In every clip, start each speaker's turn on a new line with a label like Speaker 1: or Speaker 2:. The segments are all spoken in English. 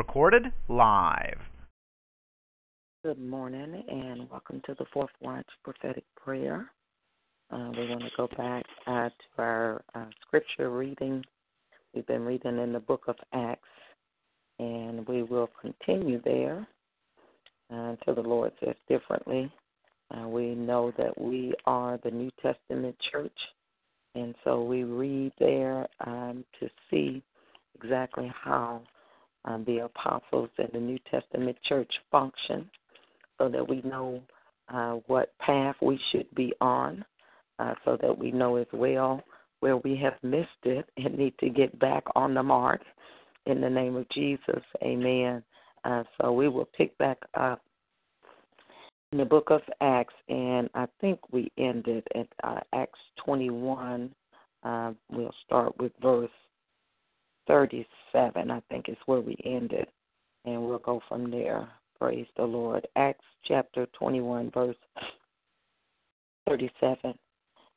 Speaker 1: Recorded live.
Speaker 2: Good morning and welcome to the Fourth Watch Prophetic Prayer. Uh, we want to go back uh, to our uh, scripture reading. We've been reading in the book of Acts, and we will continue there uh, until the Lord says differently. Uh, we know that we are the New Testament church, and so we read there um, to see exactly how um, the apostles and the New Testament church function so that we know uh, what path we should be on, uh, so that we know as well where we have missed it and need to get back on the mark. In the name of Jesus, amen. Uh, so we will pick back up in the book of Acts, and I think we ended at uh, Acts 21. Uh, we'll start with verse 37, I think is where we ended, and we'll go from there. Praise the Lord. Acts chapter 21, verse 37.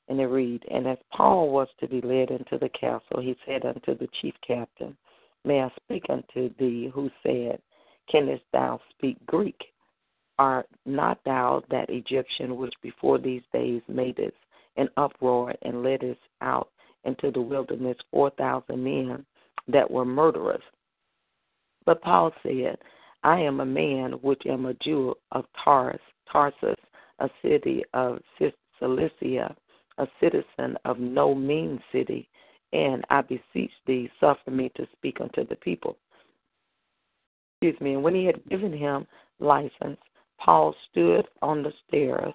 Speaker 2: And it read, And as Paul was to be led into the castle, he said unto the chief captain, May I speak unto thee, who said, Canst thou speak Greek? Art not thou that Egyptian which before these days made madest an uproar and leddest out into the wilderness four thousand men that were murderers? But Paul said, I am a man which am a Jew of Tars, Tarsus, a city of Cilicia, a citizen of no mean city, and I beseech thee, suffer me to speak unto the people. Excuse me. And when he had given him license, Paul stood on the stairs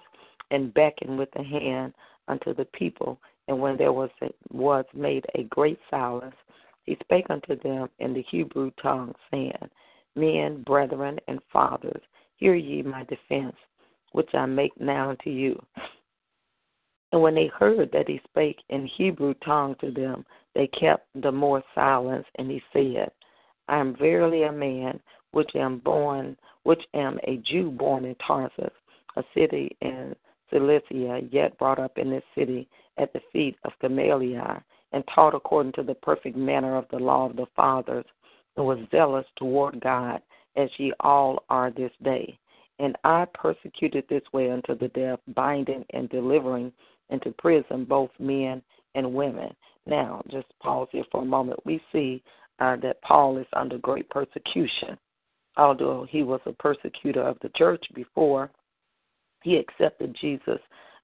Speaker 2: and beckoned with the hand unto the people. And when there was was made a great silence, he spake unto them in the Hebrew tongue, saying, Men, brethren, and fathers, hear ye my defense, which I make now unto you. And when they heard that he spake in Hebrew tongue to them, they kept the more silence, and he said, I am verily a man which am born, which am a Jew born in Tarsus, a city in Cilicia, yet brought up in this city at the feet of Gamaliel, and taught according to the perfect manner of the law of the fathers, and was zealous toward God, as ye all are this day. And I persecuted this way unto the death, binding and delivering into prison both men and women. Now, just pause here for a moment. We see uh, that Paul is under great persecution. Although he was a persecutor of the church before he accepted Jesus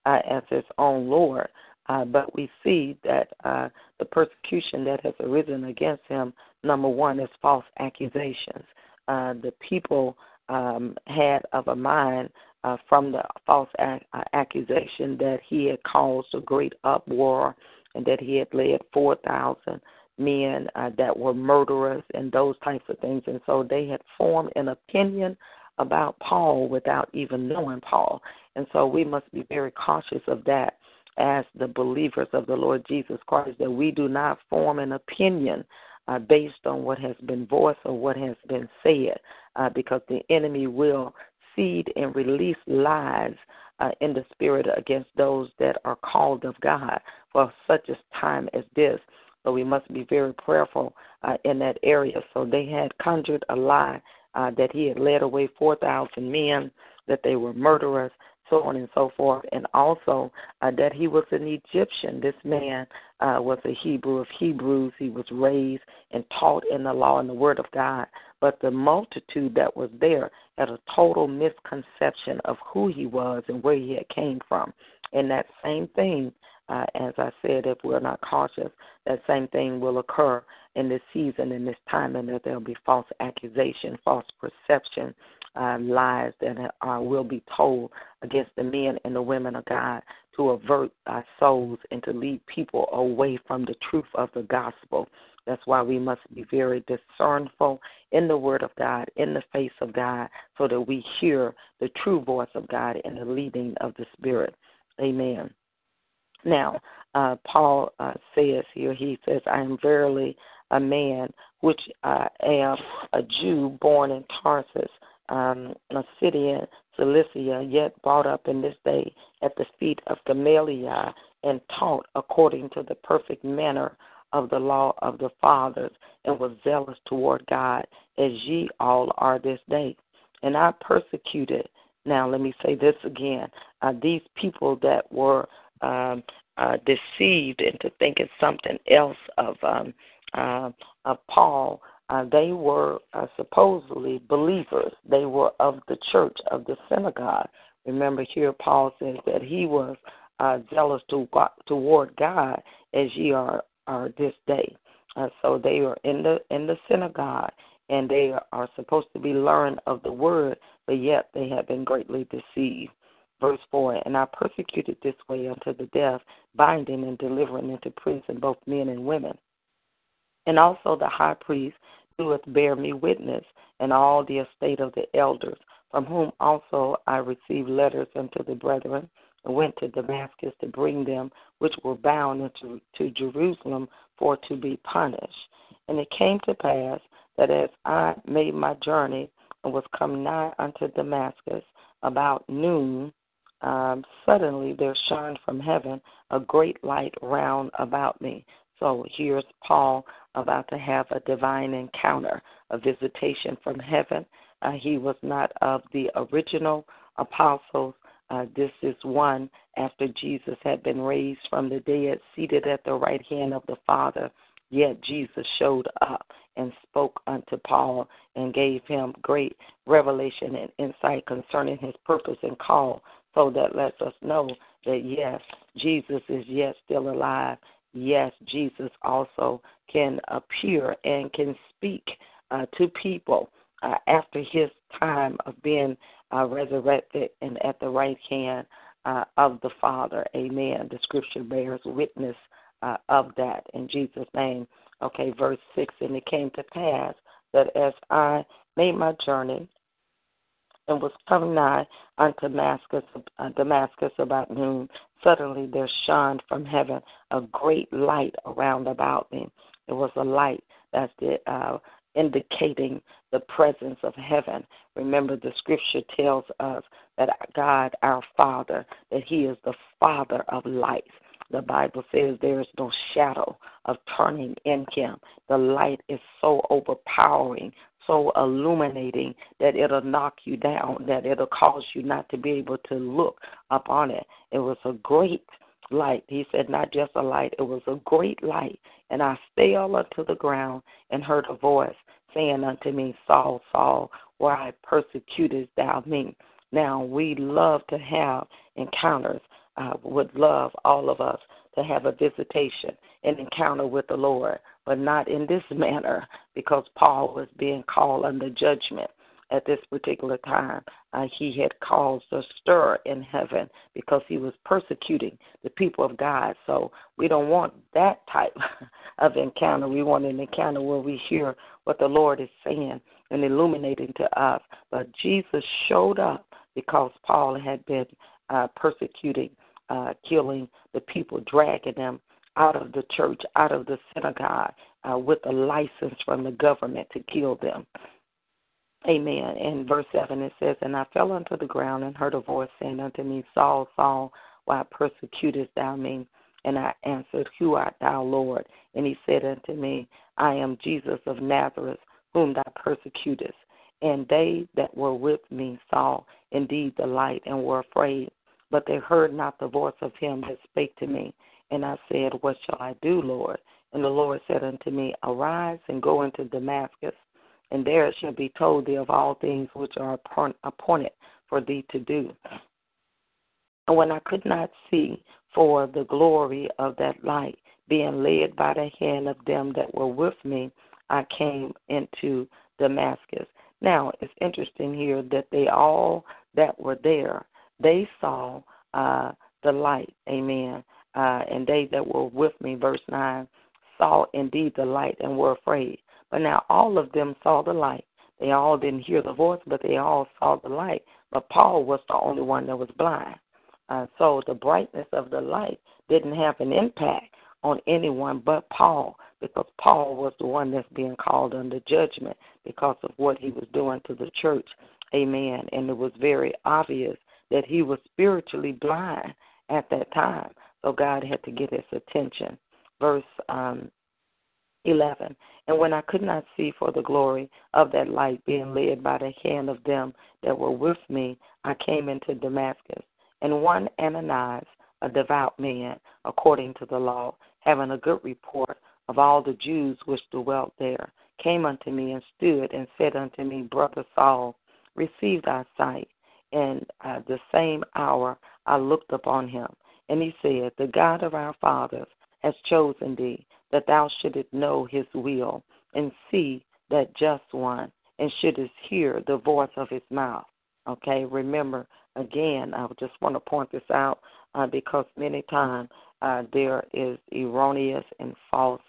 Speaker 2: uh, as his own Lord, uh, but we see that uh, the persecution that has arisen against him, number one, is false accusations. Uh, the people um, had of a mind uh, from the false ac- uh, accusation that he had caused a great uproar and that he had led 4,000 men uh, that were murderers and those types of things. And so they had formed an opinion about Paul without even knowing Paul. And so we must be very cautious of that as the believers of the Lord Jesus Christ that we do not form an opinion uh, based on what has been voiced or what has been said, uh, because the enemy will seed and release lies uh, in the spirit against those that are called of God for such a time as this. So we must be very prayerful uh, in that area. So they had conjured a lie uh, that he had led away 4,000 men, that they were murderers, so on and so forth, and also uh, that he was an Egyptian. This man uh, was a Hebrew of Hebrews. He was raised and taught in the law and the Word of God. But the multitude that was there had a total misconception of who he was and where he had came from. And that same thing uh, as I said, if we're not cautious, that same thing will occur in this season, in this time, and that there'll be false accusation, false perception, uh, lies that will be told against the men and the women of God to avert our souls and to lead people away from the truth of the gospel. That's why we must be very discernful in the Word of God, in the face of God, so that we hear the true voice of God and the leading of the Spirit. Amen. Now, uh, Paul uh, says here, he says, I am verily a man which I am a Jew born in Tarsus, um, a city in Cilicia, yet brought up in this day at the feet of Gamaliel and taught according to the perfect manner of the law of the fathers, and was zealous toward God, as ye all are this day. And I persecuted. Now, let me say this again. Uh, these people that were um, uh, deceived into thinking something else of um, uh, of Paul, uh, they were uh, supposedly believers. They were of the church of the synagogue. Remember, here Paul says that he was uh, zealous to, toward God as ye are are this day. Uh, so they are in the in the synagogue and they are supposed to be learned of the word, but yet they have been greatly deceived. Verse 4 And I persecuted this way unto the death, binding and delivering into prison both men and women. And also the high priest doeth bear me witness, and all the estate of the elders, from whom also I received letters unto the brethren, and went to Damascus to bring them which were bound into to Jerusalem for to be punished. And it came to pass that as I made my journey and was come nigh unto Damascus about noon, um, suddenly there shined from heaven a great light round about me. So here's Paul about to have a divine encounter, a visitation from heaven. Uh, he was not of the original apostles. Uh, this is one after Jesus had been raised from the dead, seated at the right hand of the Father. Yet Jesus showed up and spoke unto Paul and gave him great revelation and insight concerning his purpose and call. So that lets us know that yes, Jesus is yet still alive. Yes, Jesus also can appear and can speak uh, to people uh, after his time of being uh, resurrected and at the right hand uh, of the Father. Amen. The scripture bears witness uh, of that in Jesus' name. Okay, verse 6 And it came to pass that as I made my journey and was coming nigh unto Damascus, uh, Damascus about noon, suddenly there shone from heaven a great light around about me. It was a light that's the uh, indicating the presence of heaven. Remember, the scripture tells us that God, our Father, that He is the Father of light. The Bible says there is no shadow of turning in Him. The light is so overpowering, so illuminating that it'll knock you down, that it'll cause you not to be able to look upon it. It was a great light. He said, not just a light, it was a great light. And I fell unto the ground and heard a voice saying unto me, Saul, Saul, why persecutest thou me? Now, we love to have encounters, uh, would love all of us to have a visitation, an encounter with the Lord, but not in this manner because Paul was being called under judgment at this particular time. Uh, he had caused a stir in heaven because he was persecuting the people of God. So we don't want that type of encounter. We want an encounter where we hear what the Lord is saying and illuminating to us. But Jesus showed up because Paul had been uh, persecuting, uh, killing the people, dragging them out of the church, out of the synagogue, uh, with a license from the government to kill them. Amen. In verse 7 it says, And I fell unto the ground and heard a voice saying unto me, Saul, Saul, why persecutest thou me? And I answered, Who art thou, Lord? And he said unto me, I am Jesus of Nazareth, whom thou persecutest. And they that were with me saw indeed the light and were afraid, but they heard not the voice of him that spake to me. And I said, What shall I do, Lord? And the Lord said unto me, Arise and go into Damascus and there it shall be told thee of all things which are appointed for thee to do. And when I could not see for the glory of that light, being led by the hand of them that were with me, I came into Damascus. Now, it's interesting here that they all that were there, they saw uh, the light. Amen. Uh, and they that were with me, verse 9, saw indeed the light and were afraid. But now all of them saw the light. They all didn't hear the voice, but they all saw the light. But Paul was the only one that was blind. Uh, so the brightness of the light didn't have an impact on anyone but Paul because Paul was the one that's being called under judgment because of what he was doing to the church. Amen. And it was very obvious that he was spiritually blind at that time. So God had to get his attention. Verse um, 11. And when I could not see for the glory of that light being led by the hand of them that were with me, I came into Damascus. And one Ananias, a devout man, according to the law, having a good report of all the Jews which dwelt there, came unto me and stood and said unto me, Brother Saul, receive thy sight. And uh, the same hour I looked upon him. And he said, The God of our fathers has chosen thee, that thou shouldest know his will, and see that just one, and shouldest hear the voice of his mouth. Okay, remember, again, I just want to point this out uh, because many times uh, there is erroneous and false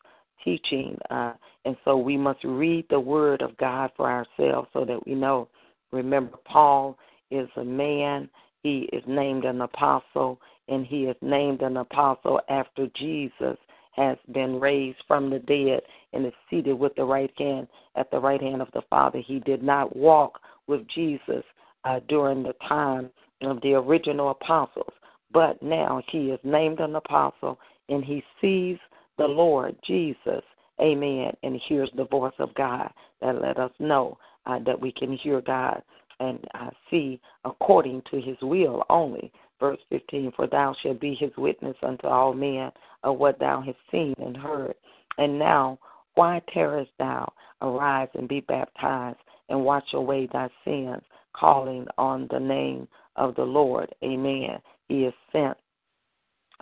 Speaker 2: teaching, uh, and so we must read the Word of God for ourselves so that we know. Remember, Paul is a man, he is named an apostle, and he is named an apostle after Jesus has been raised from the dead and is seated with the right hand at the right hand of the Father. He did not walk with Jesus uh, during the time of the original apostles, but now he is named an apostle and he sees the Lord Jesus. Amen. And hears the voice of God that let us know uh, that we can hear God and uh, see according to his will only. Verse 15 For thou shalt be his witness unto all men of what thou hast seen and heard. And now, why tarriest thou? Arise and be baptized, and wash away thy sins, calling on the name of the Lord. Amen. He is sent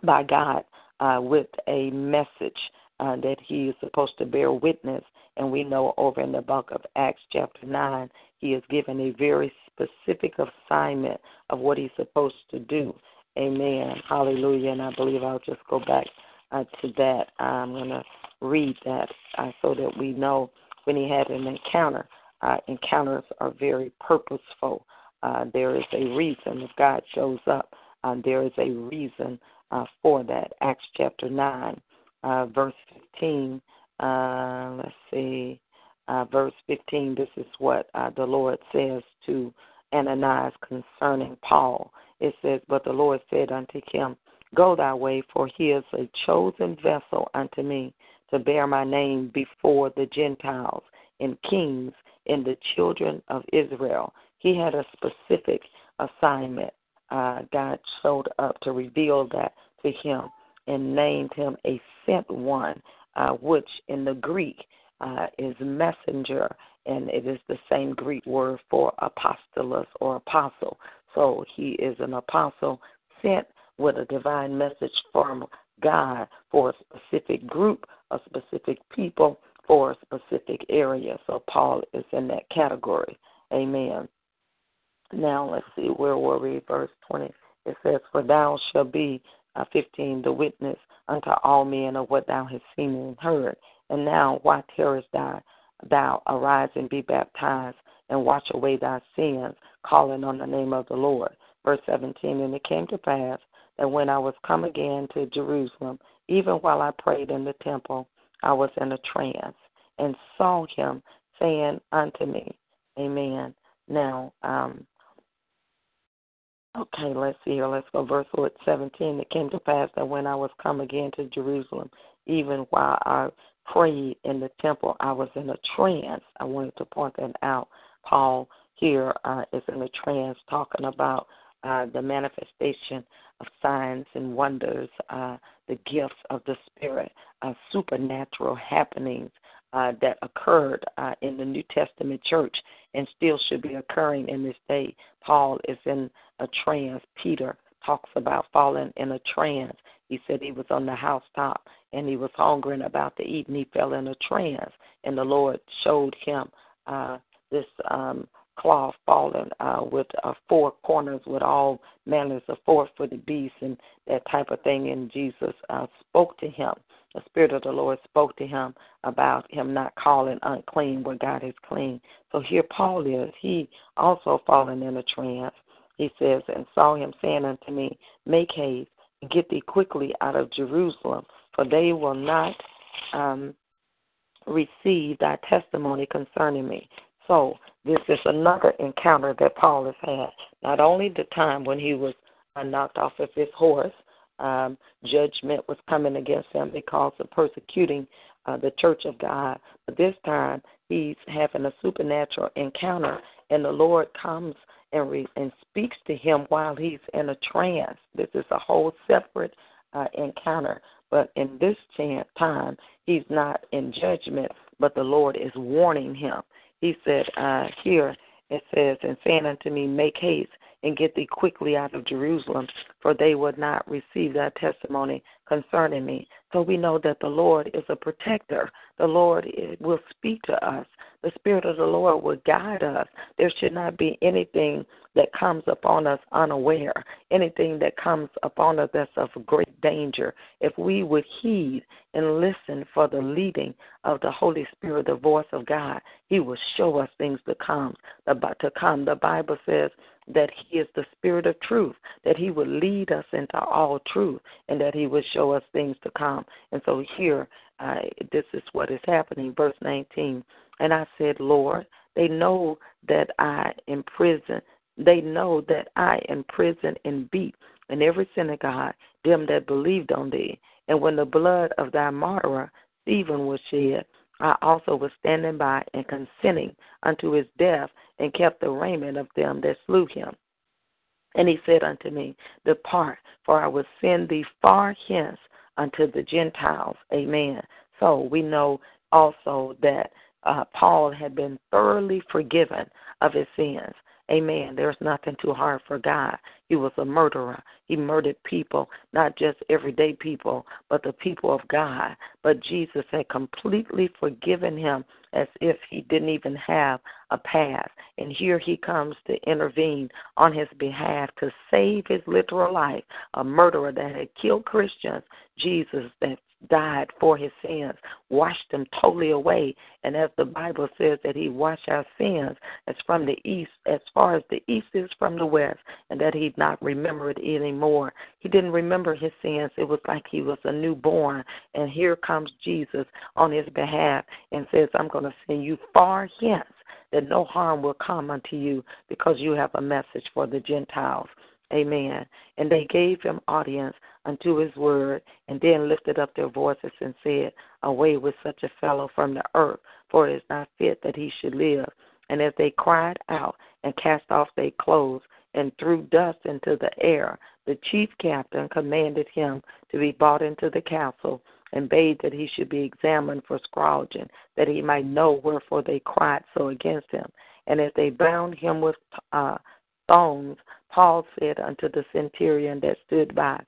Speaker 2: by God uh, with a message uh, that he is supposed to bear witness. And we know over in the book of Acts, chapter 9, he is given a very specific assignment of what he's supposed to do. Amen. Hallelujah. And I believe I'll just go back uh, to that. I'm going to read that uh, so that we know when he had an encounter. Uh, encounters are very purposeful. Uh, there is a reason. If God shows up, uh, there is a reason uh, for that. Acts chapter 9, uh, verse 15. Uh, let's see uh, verse 15, this is what uh, the Lord says to Ananias concerning Paul. It says, But the Lord said unto him, Go thy way, for he is a chosen vessel unto me to bear my name before the Gentiles and kings and the children of Israel. He had a specific assignment. Uh, God showed up to reveal that to him and named him a sent one, uh, which in the Greek uh, is messenger, and it is the same Greek word for apostolos or apostle. So he is an apostle sent with a divine message from God for a specific group, a specific people, for a specific area. So Paul is in that category. Amen. Now let's see, where were we? Verse 20. It says, For thou shalt be, uh, 15, the witness unto all men of what thou hast seen and heard. And now, why tarriest thou? Thou arise and be baptized and wash away thy sins, calling on the name of the Lord. Verse 17 And it came to pass that when I was come again to Jerusalem, even while I prayed in the temple, I was in a trance and saw him saying unto me, Amen. Now, um, okay, let's see here. Let's go verse 17. It came to pass that when I was come again to Jerusalem, even while I prayed in the temple. I was in a trance. I wanted to point that out. Paul here uh, is in a trance talking about uh, the manifestation of signs and wonders, uh, the gifts of the Spirit, uh, supernatural happenings uh, that occurred uh, in the New Testament church and still should be occurring in this day. Paul is in a trance. Peter talks about falling in a trance. He said he was on the housetop and he was hungry and about to eat, and he fell in a trance. And the Lord showed him uh, this um, cloth falling uh, with uh, four corners with all manners of four footed beasts and that type of thing. And Jesus uh, spoke to him. The Spirit of the Lord spoke to him about him not calling unclean what God has clean. So here Paul is. He also fallen in a trance. He says, and saw him saying unto me, Make haste get thee quickly out of Jerusalem, for they will not um, receive thy testimony concerning me. So this is another encounter that Paul has had. Not only the time when he was uh, knocked off of his horse, um, judgment was coming against him because of persecuting uh, the church of God, but this time he's having a supernatural encounter, and the Lord comes and, re- and speaks to him while he's in a trance. This is a whole separate uh, encounter. But in this time, he's not in judgment, but the Lord is warning him. He said, uh, Here it says, And saying unto me, Make haste and get thee quickly out of Jerusalem, for they would not receive thy testimony concerning me. So we know that the Lord is a protector. The Lord will speak to us. The Spirit of the Lord will guide us. There should not be anything that comes upon us unaware, anything that comes upon us that's of great danger. If we would heed and listen for the leading of the Holy Spirit, the voice of God, He will show us things to come. To come, the Bible says that He is the Spirit of truth, that He will lead us into all truth, and that He will show us things to come. And so here, uh, this is what is happening. Verse 19. And I said, Lord, they know that I am prison. They know that I am prison and beat in every synagogue them that believed on thee. And when the blood of thy martyr Stephen was shed, I also was standing by and consenting unto his death, and kept the raiment of them that slew him. And he said unto me, Depart, for I will send thee far hence unto the Gentiles. Amen. So we know also that uh, Paul had been thoroughly forgiven of his sins. Amen. There's nothing too hard for God. He was a murderer. He murdered people, not just everyday people, but the people of God. But Jesus had completely forgiven him as if he didn't even have a past. And here he comes to intervene on his behalf to save his literal life. A murderer that had killed Christians, Jesus that died for his sins, washed them totally away. And as the Bible says that he washed our sins as from the east, as far as the east is from the west, and that he'd not remember it anymore. He didn't remember his sins. It was like he was a newborn. And here comes Jesus on his behalf and says, I'm going to send you far hence that no harm will come unto you because you have a message for the Gentiles. Amen. And they gave him audience unto his word, and then lifted up their voices and said, Away with such a fellow from the earth, for it is not fit that he should live. And as they cried out and cast off their clothes and threw dust into the air, the chief captain commanded him to be brought into the castle and bade that he should be examined for scourging, that he might know wherefore they cried so against him. And as they bound him with uh, thongs, Paul said unto the centurion that stood by,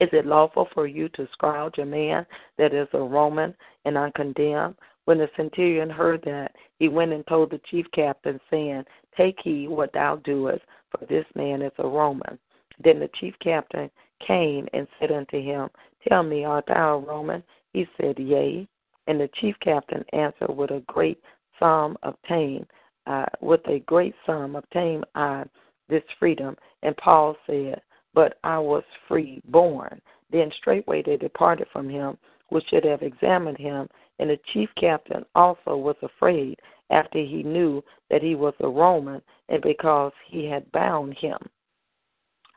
Speaker 2: Is it lawful for you to scourge a man that is a Roman and uncondemned? When the centurion heard that, he went and told the chief captain, saying, Take heed what thou doest, for this man is a Roman. Then the chief captain came and said unto him, Tell me, art thou a Roman? He said, Yea. And the chief captain answered, With a great sum obtained, uh, with a great sum obtained I this freedom. And Paul said, But I was free born. Then straightway they departed from him, which should have examined him. And the chief captain also was afraid after he knew that he was a Roman, and because he had bound him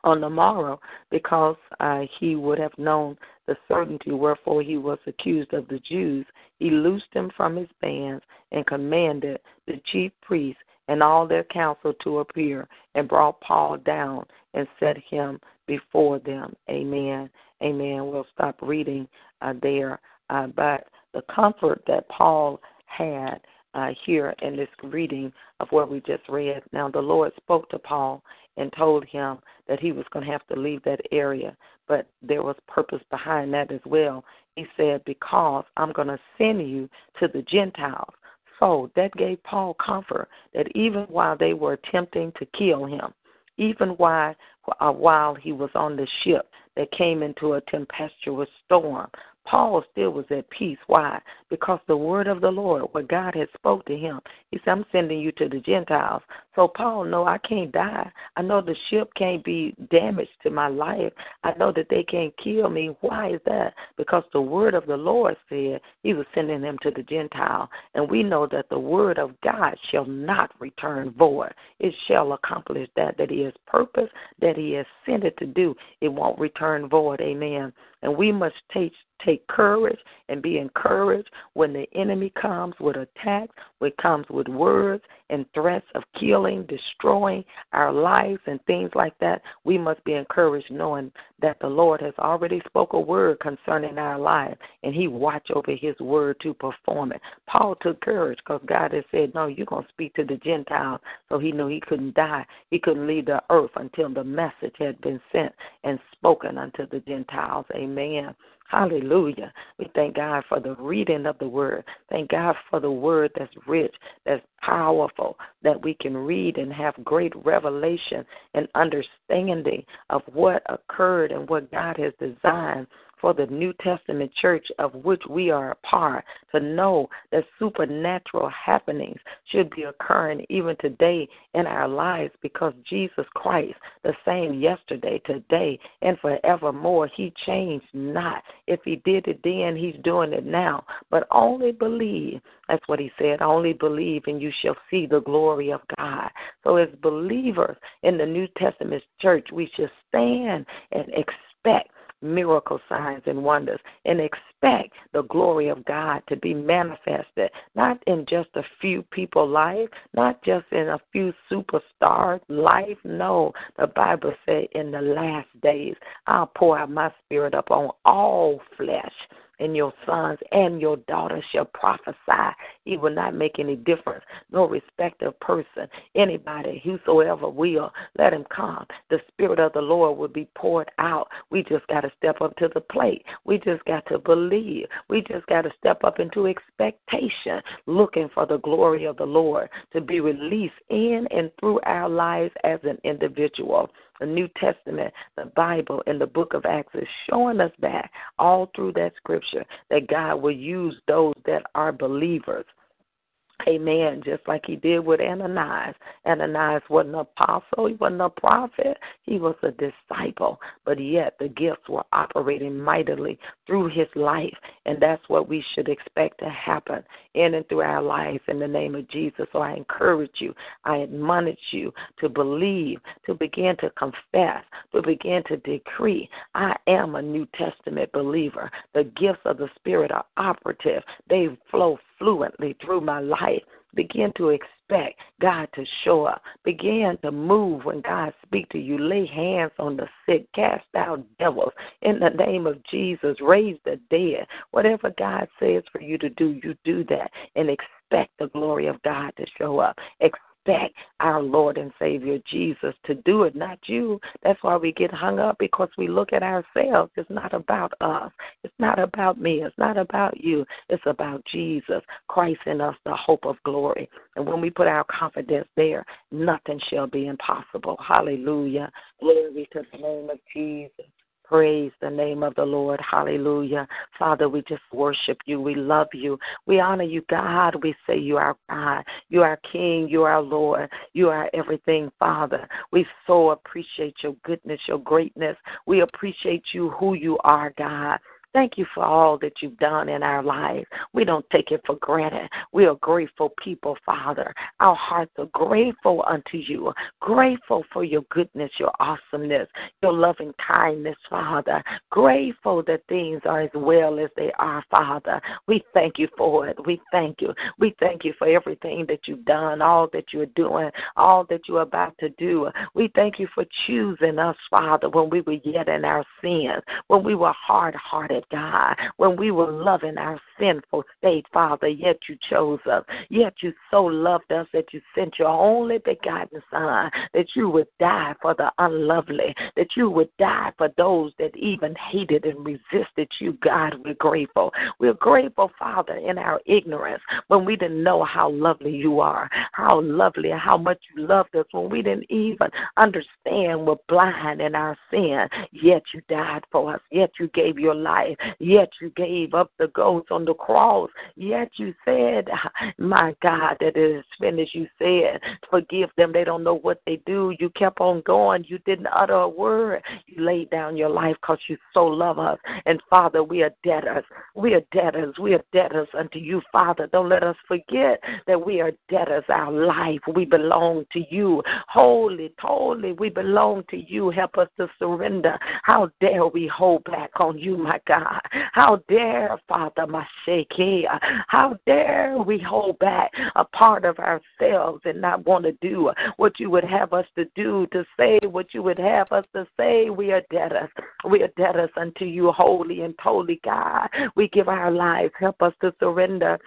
Speaker 2: on the morrow because uh, he would have known the certainty wherefore he was accused of the Jews, he loosed him from his bands and commanded the chief priests and all their council to appear and brought Paul down and set him before them. Amen. Amen. We'll stop reading uh, there. Uh, but the comfort that Paul had uh, here in this reading of what we just read. Now, the Lord spoke to Paul and told him that he was going to have to leave that area. but there was purpose behind that as well. He said, Because I'm going to send you to the Gentiles. So that gave Paul comfort that even while they were attempting to kill him, even while, uh, while he was on the ship that came into a tempestuous storm, Paul still was at peace. Why? Because the word of the Lord, what God had spoke to him, he said, I'm sending you to the Gentiles. So Paul know I can't die. I know the ship can't be damaged to my life. I know that they can't kill me. Why is that? Because the word of the Lord said he was sending them to the Gentile. And we know that the word of God shall not return void. It shall accomplish that that he has purpose, that he has sent it to do. It won't return void. Amen. And we must take take courage and be encouraged when the enemy comes with attacks, when it comes with words and threats of killing, destroying our lives and things like that. We must be encouraged knowing that the Lord has already spoke a word concerning our life and he watch over his word to perform it. Paul took courage because God had said, no, you're to speak to the Gentiles. So he knew he couldn't die. He couldn't leave the earth until the message had been sent and spoken unto the Gentiles. Amen. Hallelujah. We thank God for the reading of the word. Thank God for the word that's rich, that's powerful, that we can read and have great revelation and understanding of what occurred and what God has designed for the New Testament church of which we are a part to know that supernatural happenings should be occurring even today in our lives because Jesus Christ, the same yesterday, today, and forevermore, He changed not. If He did it then, He's doing it now. But only believe. That's what He said. Only believe, and you shall see the glory of God. So, as believers in the New Testament church, we should stand and expect miracle signs and wonders and expect the glory of God to be manifested, not in just a few people life, not just in a few superstars life. No, the Bible said in the last days, I'll pour out my spirit upon all flesh and your sons and your daughters shall prophesy. He will not make any difference, no respect of person. Anybody, whosoever will, let him come. The Spirit of the Lord will be poured out. We just got to step up to the plate. We just got to believe. We just got to step up into expectation, looking for the glory of the Lord to be released in and through our lives as an individual the New Testament, the Bible, and the book of Acts is showing us that all through that scripture that God will use those that are believers Amen. Just like he did with Ananias. Ananias wasn't an apostle, he wasn't a prophet, he was a disciple. But yet the gifts were operating mightily through his life. And that's what we should expect to happen in and through our lives in the name of Jesus. So I encourage you, I admonish you to believe, to begin to confess, to begin to decree. I am a New Testament believer. The gifts of the Spirit are operative, they flow fluently through my life. Begin to expect God to show up. Begin to move when God speaks to you. Lay hands on the sick. Cast out devils. In the name of Jesus, raise the dead. Whatever God says for you to do, you do that and expect the glory of God to show up. Expect expect our Lord and Savior Jesus to do it, not you. That's why we get hung up because we look at ourselves. It's not about us. It's not about me. It's not about you. It's about Jesus, Christ in us, the hope of glory. And when we put our confidence there, nothing shall be impossible. Hallelujah. Glory to the name of Jesus. Praise the name of the Lord. Hallelujah. Father, we just worship you. We love you. We honor you, God. We say you are God. You are King. You are Lord. You are everything, Father. We so appreciate your goodness, your greatness. We appreciate you, who you are, God. Thank you for all that you've done in our lives. We don't take it for granted. We are grateful people, Father. Our hearts are grateful unto you, grateful for your goodness, your awesomeness, your loving kindness, Father. Grateful that things are as well as they are, Father. We thank you for it. We thank you. We thank you for everything that you've done, all that you're doing, all that you're about to do. We thank you for choosing us, Father, when we were yet in our sins, when we were hard hearted God, when we were loving ourselves sinful state, Father, yet you chose us. Yet you so loved us that you sent your only begotten Son, that you would die for the unlovely, that you would die for those that even hated and resisted you. God, we're grateful. We're grateful, Father, in our ignorance when we didn't know how lovely you are, how lovely, how much you loved us, when we didn't even understand we're blind in our sin. Yet you died for us. Yet you gave your life. Yet you gave up the ghost on the cross. Yet you said, My God, that it is finished. You said, Forgive them. They don't know what they do. You kept on going. You didn't utter a word. You laid down your life because you so love us. And Father, we are debtors. We are debtors. We are debtors unto you, Father. Don't let us forget that we are debtors. Our life, we belong to you. Holy, totally, we belong to you. Help us to surrender. How dare we hold back on you, my God? How dare, Father, my? How dare we hold back a part of ourselves and not want to do what you would have us to do, to say what you would have us to say? We are debtors. We are debtors unto you, holy and holy God. We give our lives. Help us to surrender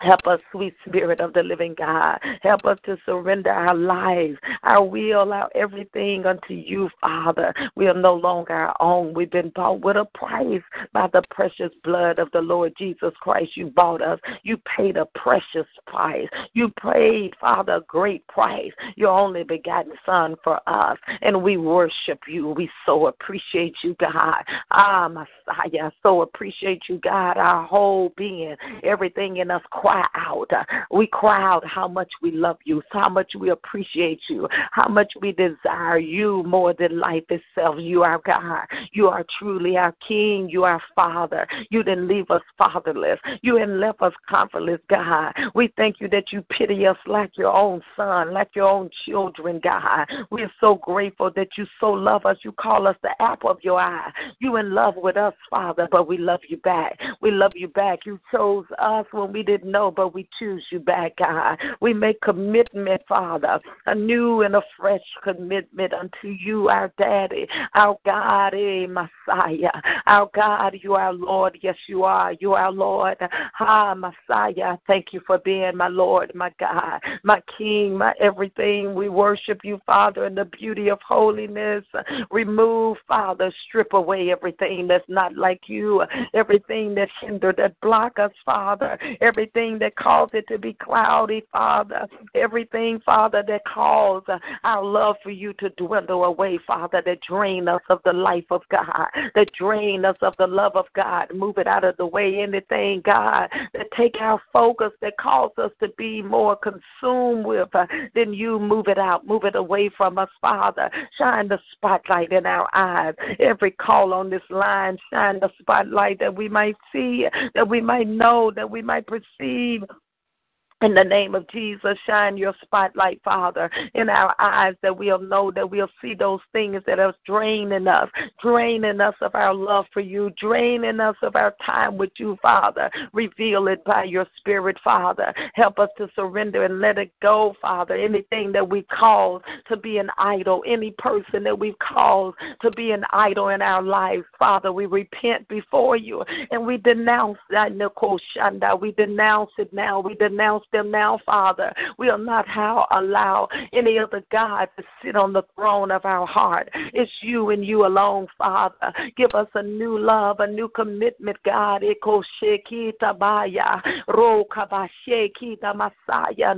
Speaker 2: Help us, sweet spirit of the living God. Help us to surrender our lives, our will, our everything unto you, Father. We are no longer our own. We've been bought with a price by the precious blood of the Lord Jesus Christ. You bought us. You paid a precious price. You paid, Father, a great price. Your only begotten Son for us. And we worship you. We so appreciate you, God. Ah, Messiah, so appreciate you, God. Our whole being, everything in us cry out. We cry out how much we love you, how much we appreciate you, how much we desire you more than life itself. You are God. You are truly our King. You are Father. You didn't leave us fatherless. You didn't left us comfortless, God. We thank you that you pity us like your own son, like your own children, God. We're so grateful that you so love us. You call us the apple of your eye. You in love with us, Father, but we love you back. We love you back. You chose us when we didn't know, but we choose you back, God. We make commitment, Father, a new and a fresh commitment unto you, our Daddy, our God, eh, Messiah. Our God, you are Lord. Yes, you are. You are Lord. Ah, Messiah. Thank you for being my Lord, my God, my King, my everything. We worship you, Father, in the beauty of holiness. Remove, Father, strip away everything that's not like you, everything that hinder, that block us, Father, everything everything that caused it to be cloudy, Father. Everything, Father, that caused our love for you to dwindle away, Father, that drain us of the life of God, that drain us of the love of God. Move it out of the way. Anything, God, that take our focus, that cause us to be more consumed with, uh, then you move it out, move it away from us, Father. Shine the spotlight in our eyes. Every call on this line, shine the spotlight that we might see, that we might know, that we might perceive receive in the name of Jesus, shine your spotlight, Father, in our eyes that we'll know that we'll see those things that are draining us, draining us of our love for you, draining us of our time with you, Father. Reveal it by your Spirit, Father. Help us to surrender and let it go, Father. Anything that we've cause to be an idol, any person that we've caused to be an idol in our lives, Father, we repent before you and we denounce that, We denounce it now. We denounce them now, Father. We'll not how allow any other God to sit on the throne of our heart. It's you and you alone, Father. Give us a new love, a new commitment, God.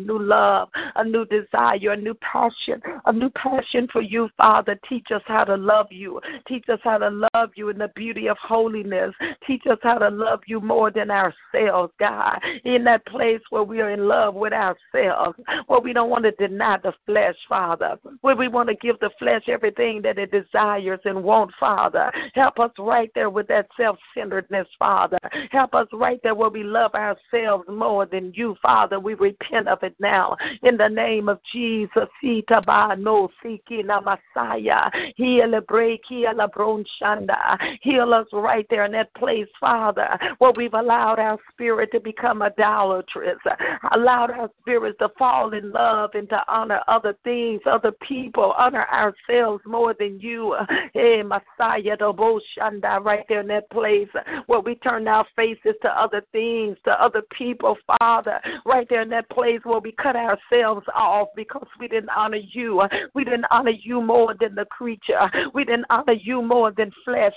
Speaker 2: New love, a new desire, a new passion, a new passion for you, Father. Teach us how to love you. Teach us how to love you in the beauty of holiness. Teach us how to love you more than ourselves, God. In that place where we are in love with ourselves, where we don't want to deny the flesh, Father, where we want to give the flesh everything that it desires and wants, Father. Help us right there with that self centeredness, Father. Help us right there where we love ourselves more than you, Father. We repent of it now. In the name of Jesus, no Messiah. Heal a break, Heal a bronchanda. Heal us right there in that place, Father, where we've allowed our spirit to become idolatrous allowed our spirits to fall in love and to honor other things, other people, honor ourselves more than you. Hey, Messiah, the Boshanda, right there in that place where we turn our faces to other things, to other people, Father, right there in that place where we cut ourselves off because we didn't honor you. We didn't honor you more than the creature. We didn't honor you more than flesh.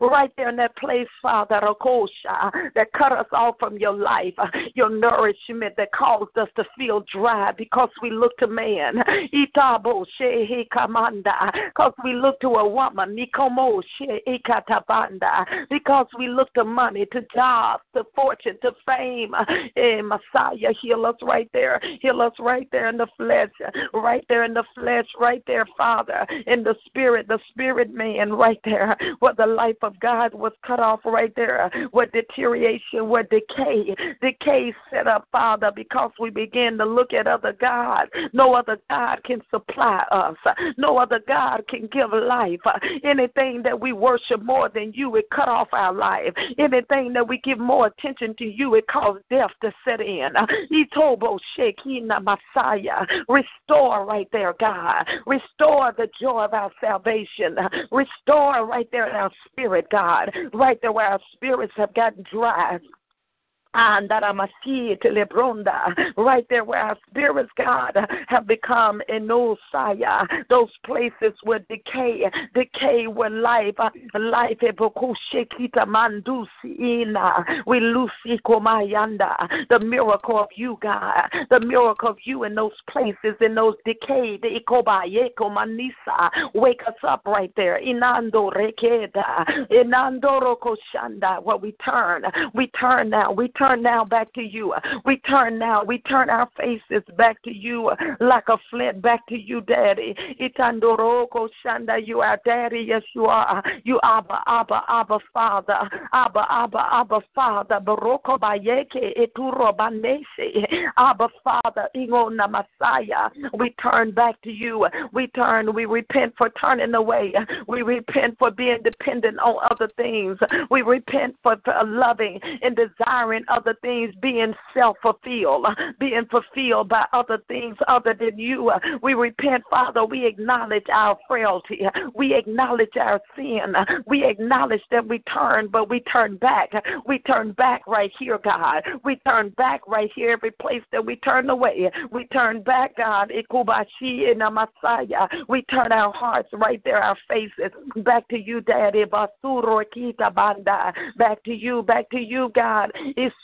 Speaker 2: Right there in that place, Father, that cut us off from your life, your nourishment that caused us to feel dry because we look to man. Because we look to a woman. Because we look to money, to jobs, to fortune, to fame. Eh, Messiah, heal us right there. Heal us right there in the flesh. Right there in the flesh. Right there, Father. In the spirit, the spirit man right there. Where the life of God was cut off right there. Where deterioration, where decay. Decay set up, Father, because we begin to look at other gods. No other God can supply us. No other God can give life. Anything that we worship more than you, it cut off our life. Anything that we give more attention to you, it causes death to set in. Shekina Messiah. Restore right there, God. Restore the joy of our salvation. Restore right there in our spirit, God. Right there where our spirits have gotten dry right there where our spirits, God, have become enosaya, those places where decay, decay where life, life we lucy komayanda, the miracle of you, God, the miracle of you in those places, in those decayed, manisa, wake us up right there, inando rekeda, inando rokoshanda, where we turn, we turn now, we turn turn now back to you. We turn now. We turn our faces back to you like a flint back to you, Daddy. Itandoroko Shanda, you are Daddy. Yes, you are. You Abba, Abba, Abba, Father. Abba, Abba, Abba, Father. Baroko Bayeke, Eturo Banese. Abba, Father. Ingona Messiah. We turn back to you. We turn. We repent for turning away. We repent for being dependent on other things. We repent for loving and desiring other things being self fulfilled, being fulfilled by other things other than you. We repent, Father. We acknowledge our frailty. We acknowledge our sin. We acknowledge that we turn, but we turn back. We turn back right here, God. We turn back right here, every place that we turn away. We turn back, God. We turn our hearts right there, our faces back to you, Daddy. Basuro kita. Back to you, back to you, God.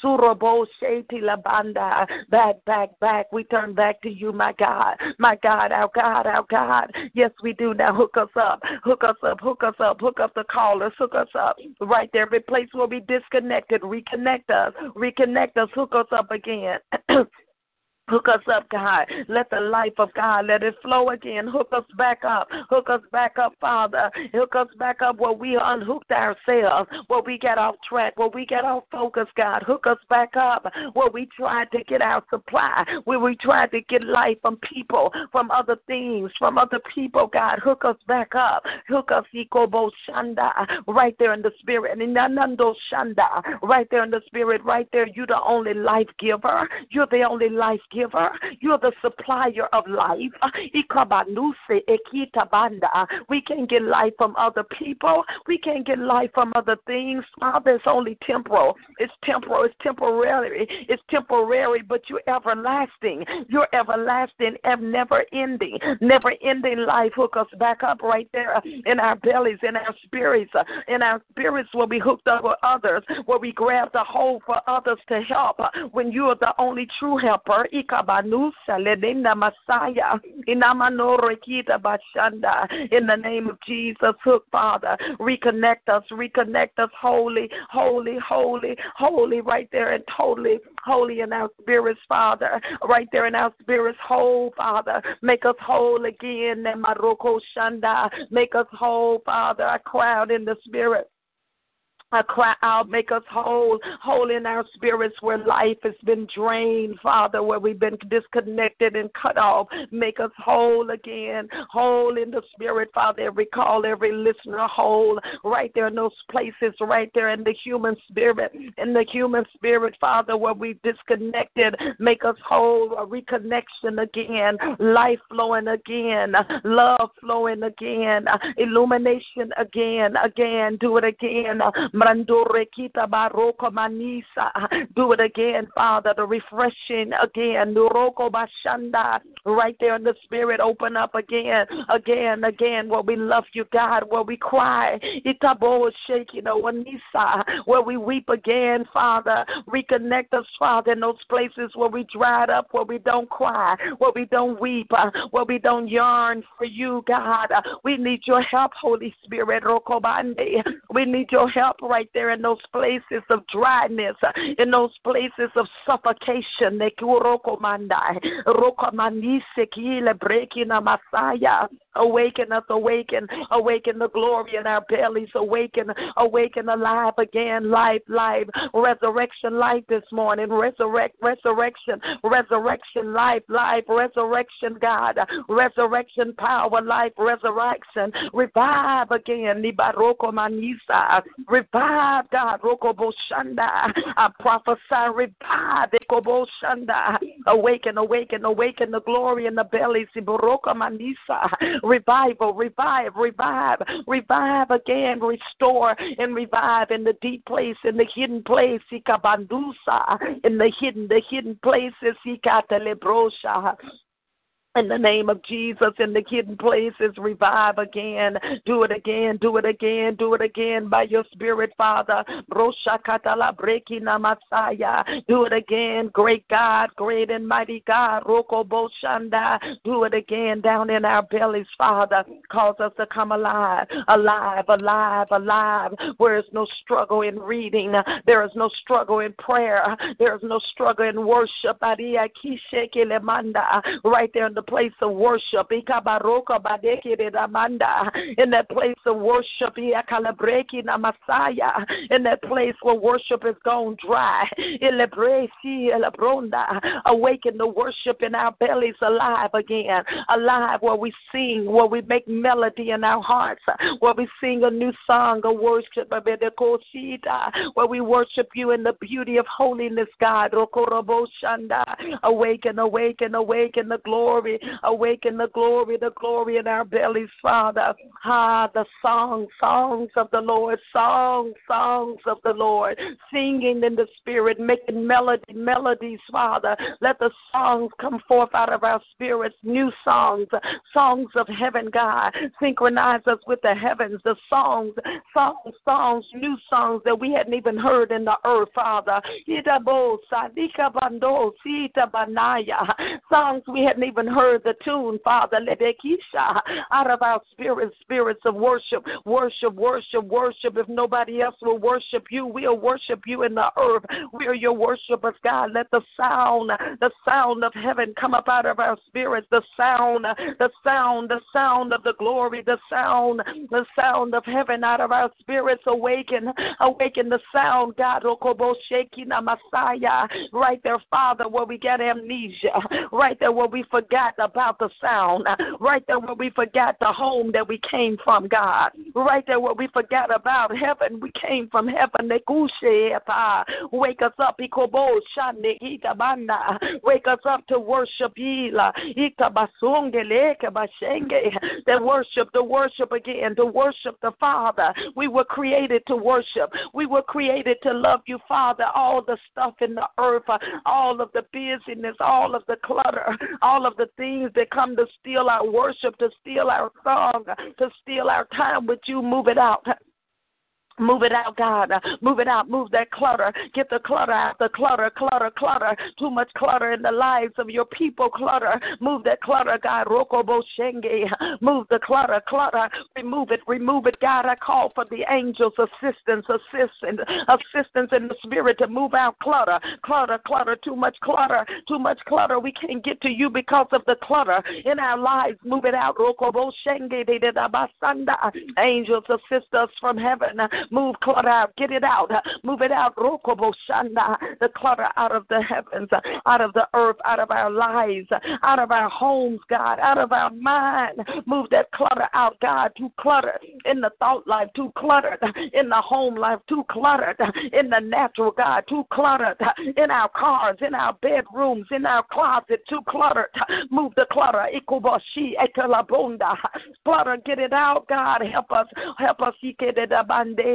Speaker 2: Surabo Sheti Labanda. Back, back, back. We turn back to you, my God. My God, our God, our God. Yes, we do. Now hook us up. Hook us up. Hook us up. Hook up the callers. Hook us up. Right there. Every place will be disconnected. Reconnect us. Reconnect us. Hook us up again. Hook us up, God. Let the life of God let it flow again. Hook us back up. Hook us back up, Father. Hook us back up where we unhooked ourselves, where we get off track, where we get off focus, God. Hook us back up where we tried to get our supply, where we tried to get life from people, from other things, from other people, God. Hook us back up. Hook us, Ikobo Shanda, right there in the spirit. Ninanando Shanda, right there in the spirit, right there. You're the only life giver. You're the only life giver. You're the supplier of life. We can't get life from other people. We can't get life from other things. Father, it's only temporal. It's temporal. It's temporary. It's temporary, but you're everlasting. You're everlasting and never ending. Never ending life. Hook us back up right there in our bellies, in our spirits. In our spirits will be hooked up with others, where we grab the hold for others to help when you are the only true helper ikabanusa ledenda Messiah inamanoroikita bashanda. In the name of Jesus hook Father reconnect us reconnect us holy holy holy holy right there and totally holy in our spirits Father. Right there in our spirits whole Father. Make us whole again Maroko Shanda. Make us whole Father. I crowd in the spirit I cry out, make us whole, whole in our spirits where life has been drained, Father, where we've been disconnected and cut off. Make us whole again, whole in the spirit, Father. Every call, every listener whole, right there in those places, right there in the human spirit, in the human spirit, Father, where we've disconnected. Make us whole, a reconnection again, life flowing again, love flowing again, illumination again, again. Do it again. Do it again, Father, the refreshing again. Right there in the spirit, open up again, again, again, where we love you, God, where we cry. Itabo shaking where we weep again, Father. Reconnect us, Father, in those places where we dried up, where we don't cry, where we don't weep, where we don't yearn for you, God. We need your help, Holy Spirit. We need your help right there in those places of dryness, in those places of suffocation. Awaken us, awaken, awaken the glory in our bellies, awaken, awaken alive again, life, life, resurrection, life this morning, resurrect, resurrection, resurrection, life, life, resurrection, God, resurrection, power, life, resurrection, revive again, Manisa, revive, God, Roko Boshanda, I prophesy, revive, Eko Boshanda, awaken, awaken, awaken the glory in the belly. Ibaroko Manisa, revival, revive, revive, revive again, restore and revive in the deep place, in the hidden place, Ikabandusa, in the hidden, the hidden places, Ikatelebrosha, in the name of Jesus, in the hidden places, revive again. Do it again, do it again, do it again by your spirit, Father. Do it again, great God, great and mighty God. Roko. Do it again down in our bellies, Father. Cause us to come alive, alive, alive, alive. Where is no struggle in reading, there is no struggle in prayer, there is no struggle in worship. Right there in the the place of worship. In that place of worship, in that place where worship is gone dry. Awaken the worship in our bellies alive again. Alive where we sing, where we make melody in our hearts, where we sing a new song of worship, where we worship you in the beauty of holiness, God. Awaken, awaken, awaken the glory glory. Awaken the glory, the glory in our bellies, Father. Ah, the songs, songs of the Lord, songs, songs of the Lord. Singing in the spirit, making melody, melodies, Father. Let the songs come forth out of our spirits, new songs, songs of heaven, God. Synchronize us with the heavens, the songs, songs, songs, new songs that we hadn't even heard in the earth, Father. Songs we hadn't even heard heard the tune, Father, Lebekisha, out of our spirits, spirits of worship, worship, worship, worship. If nobody else will worship you, we'll worship you in the earth. We are your worshipers, God. Let the sound, the sound of heaven come up out of our spirits, the sound, the sound, the sound of the glory, the sound, the sound of heaven out of our spirits. Awaken, awaken the sound, God. Messiah. Right there, Father, where we get amnesia. Right there where we forgot forgot about the sound. Right there where we forgot the home that we came from, God. Right there where we forgot about heaven. We came from heaven. Wake us up. Wake us up to worship. The worship, the worship again, to worship the Father. We were created to worship. We were created to love you, Father. All the stuff in the earth, all of the busyness, all of the clutter, all of the things that come to steal our worship, to steal our song, to steal our time with you, move it out. Move it out, God. Move it out. Move that clutter. Get the clutter out. The clutter, clutter, clutter. Too much clutter in the lives of your people. Clutter. Move that clutter, God. Rokobo Shenge. Move the clutter, clutter. Remove it. Remove it, God. I call for the angels' assistance, assistance, assistance in the spirit to move out clutter. Clutter, clutter. Too much clutter. Too much clutter. We can't get to you because of the clutter in our lives. Move it out. Rokobo Shenge. Angels assist us from heaven Move clutter out. Get it out. Move it out. The clutter out of the heavens, out of the earth, out of our lives, out of our homes, God, out of our mind. Move that clutter out, God. Too cluttered in the thought life, too cluttered in the home life, too cluttered in the natural, God, too cluttered in our cars, in our bedrooms, in our closet, too cluttered. Move the clutter. Ikubashi ekalabunda. Clutter, get it out, God. Help us. Help us. Ikedabande.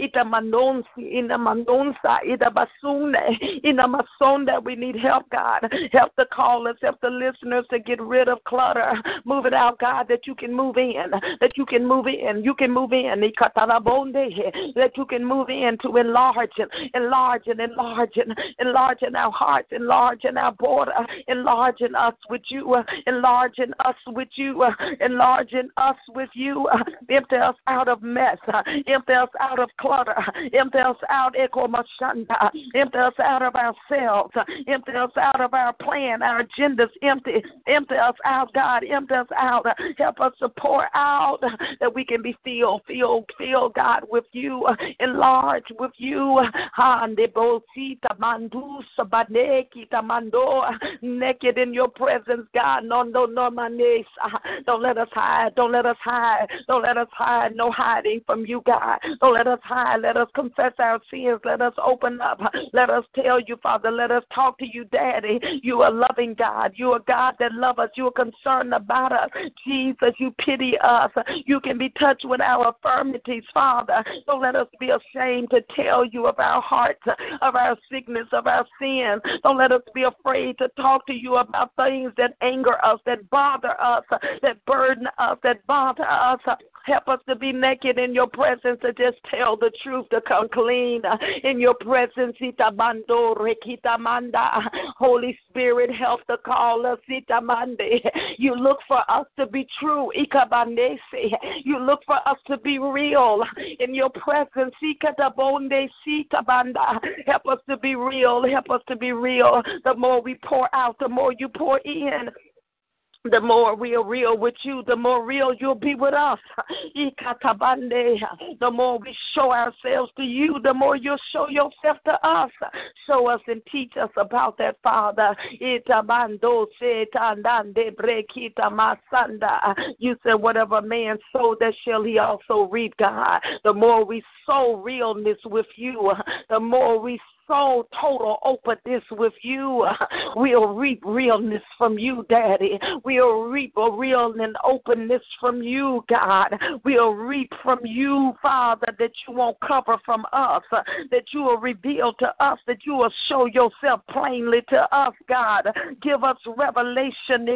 Speaker 2: Itamandonsi. Inamandonsa. Idabasune. Inamasonda. We need help, God. Help the callers, help the listeners to get rid of clutter. Move it out, God, that you can move in. That you can move in. You can move in. That you can move in to enlarge and enlarge and enlarge and enlarge in our hearts, enlarge in our border, enlarge in us with you, enlarge in us with you, enlarge in us with you. Empty us out of mess, empty us out of clutter, empty us out, empty us out of ourselves, empty us out of our plan, our agendas, empty, empty us out, God, empty us out. Help us to pour out that we can be filled, filled, filled, God, with you, enlarge with you. Naked in your presence, God. No, no, no. Don't let us hide. Don't let us hide. Don't let us hide. No hiding from you, God. Let us hide. Let us confess our sins. Let us open up. Let us tell you, Father. Let us talk to you, Daddy. You are loving God. You are God that love us. You are concerned about us. Jesus, you pity us. You can be touched with our infirmities, Father. Don't let us be ashamed to tell you of our hearts, of our sickness, of our sin. Don't let us be afraid to talk to you about things that anger us, that bother us, that burden us, that bother us. Help us to be naked in your presence, to just tell the truth, to come clean in your presence. Holy Spirit, help to call us. You look for us to be true. You look for us to be real in your presence. Help us to be real. Help us to be real. The more we pour out, the more you pour in the more we are real with you, the more real you'll be with us. The more we show ourselves to you, the more you'll show yourself to us. Show us and teach us about that, Father. You said, whatever man sow, that shall he also reap, God. The more we sow realness with you, the more we soul total openness with you. We'll reap realness from you, Daddy. We'll reap a real and openness from you, God. We'll reap from you, Father, that you won't cover from us, that you will reveal to us, that you will show yourself plainly to us, God. Give us revelation.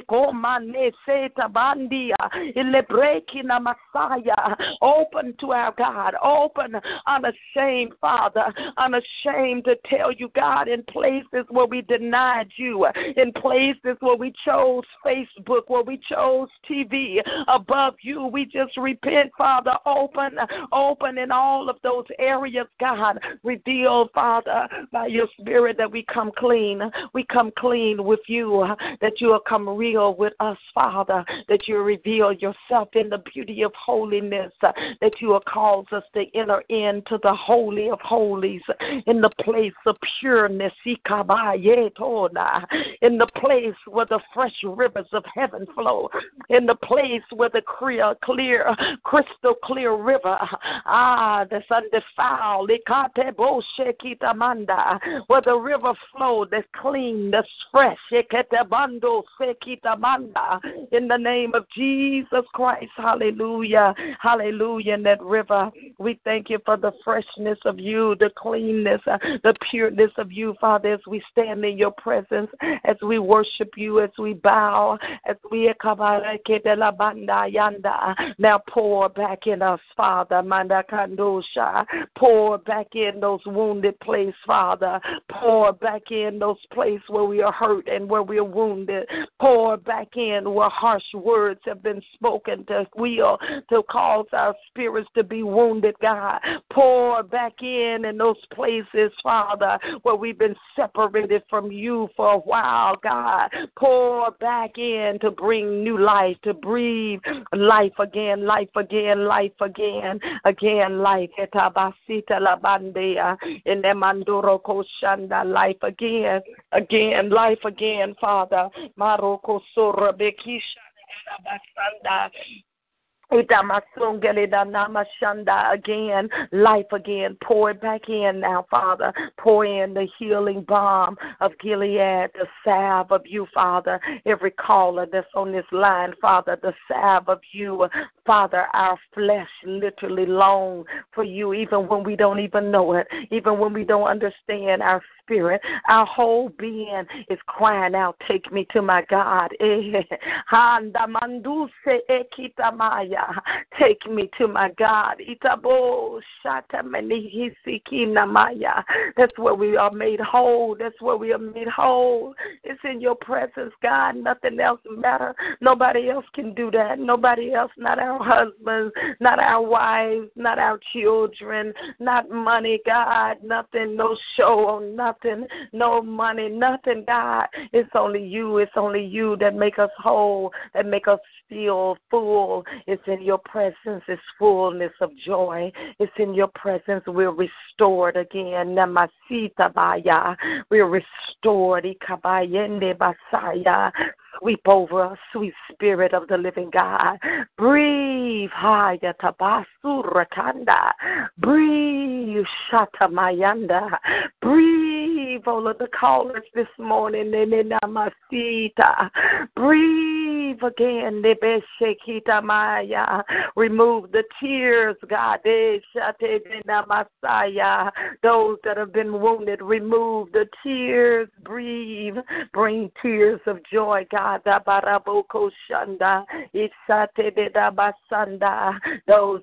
Speaker 2: Open to our God. Open, unashamed, Father. Unashamed to tell you, God, in places where we denied you, in places where we chose Facebook, where we chose TV above you, we just repent, Father. Open, open in all of those areas, God. Reveal, Father, by your Spirit that we come clean. We come clean with you, that you will come real with us, Father, that you reveal yourself in the beauty of holiness, that you will cause us to enter into the holy of holies, in the place the pureness, in the place where the fresh rivers of heaven flow, in the place where the clear, clear, crystal clear river, ah, that's undefiled, where the river flow that's clean, that's fresh, in the name of Jesus Christ, hallelujah, hallelujah, in that river, we thank you for the freshness of you, the cleanness, the pureness of you, Father, as we stand in your presence, as we worship you, as we bow, as we now pour back in us, Father, pour back in those wounded places, Father, pour back in those places where we are hurt and where we are wounded, pour back in where harsh words have been spoken to will to cause our spirits to be wounded, God, pour back in in those places, Father Father, where we've been separated from you for a while, God. Pour back in to bring new life, to breathe life again, life again, life again, again, life. Etabasita labandea, in the mandoro koshanda, life again, again, life again, Father. Maroko sora bekisha. Again, life again. Pour it back in now, Father. Pour in the healing balm of Gilead, the salve of you, Father. Every caller that's on this line, Father, the salve of you, Father. Our flesh literally long for you, even when we don't even know it, even when we don't understand. Our spirit, our whole being is crying out, Take me to my God. Take me to my God. That's where we are made whole. That's where we are made whole. It's in your presence, God. Nothing else matters. Nobody else can do that. Nobody else, not our husbands, not our wives, not our children, not money, God. Nothing, no show on nothing, no money, nothing, God. It's only you. It's only you that make us whole, that make us feel full. It's in your presence, it's fullness of joy. It's in your presence, we're restored again. Namasita baya. We're restored. Sweep over us, sweet spirit of the living God. Breathe. Haya tabasu rakanda. Breathe. Shata mayanda. Breathe over the callers this morning. Namasita. Breathe again. Remove the tears, God. Messiah. Those that have been wounded, remove the tears. Breathe. Bring tears of joy, God. Those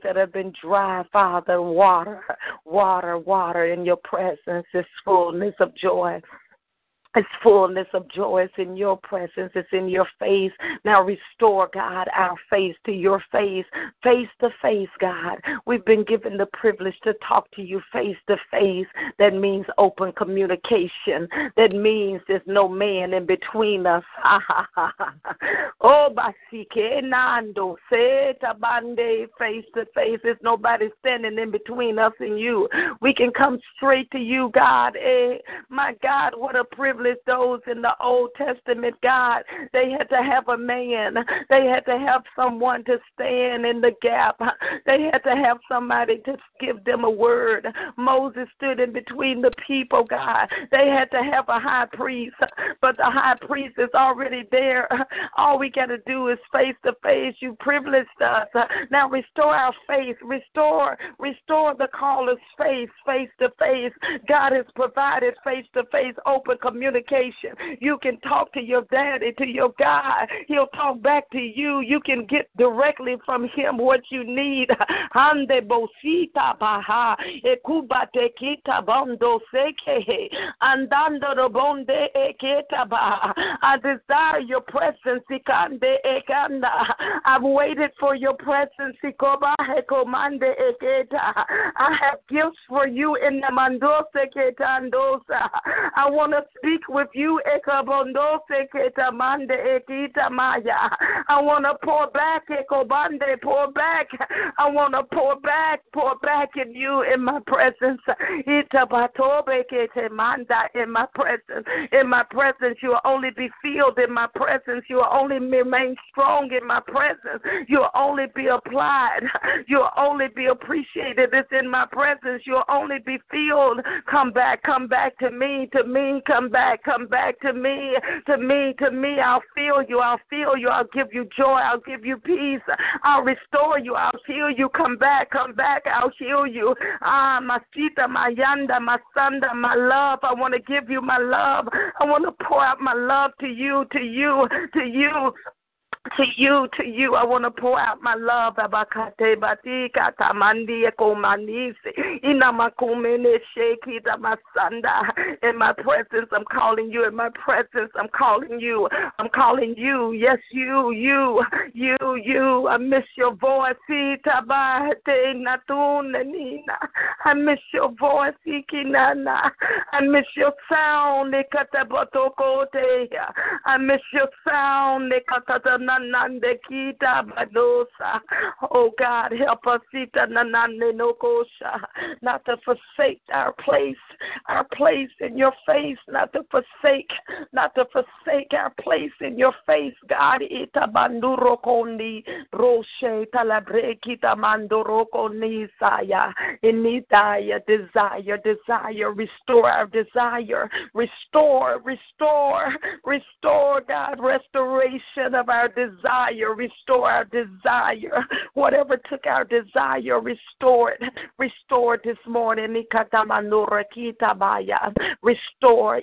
Speaker 2: that have been dry, Father, water, water, water in your presence is fullness of joy. It's fullness of joy. It's in your presence. It's in your face. Now restore, God, our face to your face, face to face, God. We've been given the privilege to talk to you face to face. That means open communication. That means there's no man in between us. oh, basike nando seta bande face to face. There's nobody standing in between us and you. We can come straight to you, God. Eh, my God, what a privilege those in the Old Testament, God. They had to have a man, they had to have someone to stand in the gap, they had to have somebody to give them a word. Moses stood in between the people, God. They had to have a high priest, but the high priest is already there. All we got to do is face to face. You privileged us. Now restore our faith, restore, restore the caller's faith, face to face. God has provided face to face open communication communication. You can talk to your daddy, to your God. He'll talk back to you. You can get directly from him what you need. Baha andando. I desire your presence. I've waited for your presence. I have gifts for you in the. I want to speak speak with you. I want to pour back, ekobande, pour back. I want to pour back, pour back in you in my presence. In my presence. In my presence, you will only be filled in my presence. You will only remain strong in my presence. You will only be applied. You will only be appreciated. It's in my presence. You will only be filled. Come back, come back to me, to me, come back back. Come back to me, to me, to me. I'll feel you. I'll feel you. I'll give you joy. I'll give you peace. I'll restore you. I'll heal you. Come back. Come back. I'll heal you. Ah, Masita, my Yanda, my my love. I want to give you my love. I want to pour out my love to you, to you, to you. To you, to you, I want to pour out my love. Abakate batika tamandi inamakumene masanda. In my presence, I'm calling you. In my presence, I'm calling you. I'm calling you. Yes, you, you, you, you. I miss your voice. I miss your voice. I miss your sound. I miss your sound. Nanande badosa. Oh God, help us sita nanande nokosha. Not to forsake our place, our place in your face, not to forsake, not to forsake our place in your face, God. Ita banduro kondi roshe talabre kita mandoro kondi saya. Initaya desire, desire, restore our desire, restore, restore, restore, God, restoration of our desire, restore our desire. Whatever took our desire, restore it. Restore it this morning. Restore.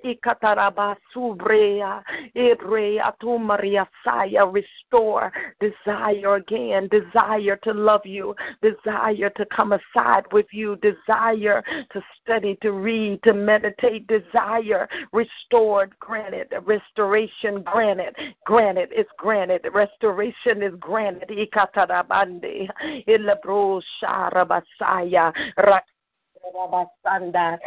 Speaker 2: Restore desire again. Desire to love you. Desire to come aside with you. Desire to study, to read, to meditate. Desire restored, granted. Restoration granted. Granted. It's granted. Restoration is granted. Ikatarabande. Ilabro sharabasaya. Rabasanda.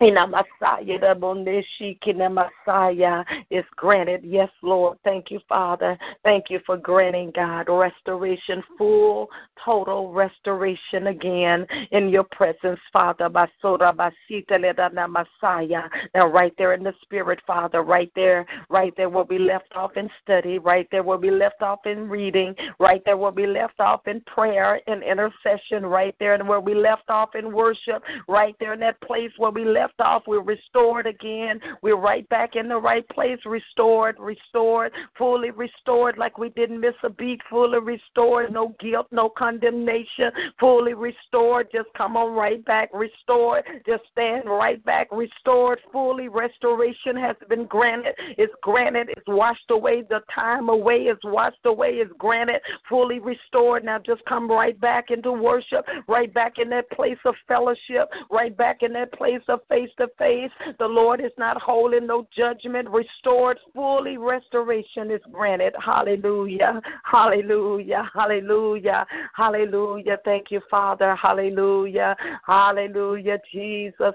Speaker 2: In a Messiah, the Bondeshi Kina Messiah is granted. Yes, Lord. Thank you, Father. Thank you for granting, God, restoration, full, total restoration again in your presence, Father. Basura Basita Ledana Messiah. Now, right there in the Spirit, Father, right there, right there where we left off in study, right there where we left off in reading, right there where we left off in prayer and intercession, right there and where we left off in worship, right there in that place where we left left off, we're restored again. We're right back in the right place, restored, restored, fully restored, like we didn't miss a beat, fully restored, no guilt, no condemnation, fully restored. Just come on right back, restored. Just stand right back, restored, fully. Restoration has been granted. It's granted. It's washed away. The time away is washed away. It's granted, fully restored. Now just come right back into worship, right back in that place of fellowship, right back in that place of face to face. The Lord is not holding no judgment. Restored fully. Restoration is granted. Hallelujah. Hallelujah. Hallelujah. Hallelujah. Thank you, Father. Hallelujah. Hallelujah. Jesus.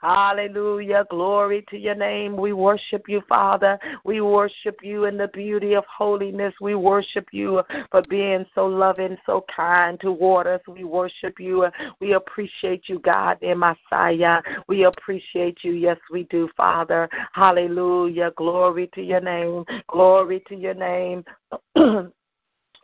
Speaker 2: Hallelujah. Glory to your name. We worship you, Father. We worship you in the beauty of holiness. We worship you for being so loving, so kind toward us. We worship you. We appreciate you, God, in Messiah. We appreciate you. Yes, we do, Father. Hallelujah. Glory to your name. Glory to your name.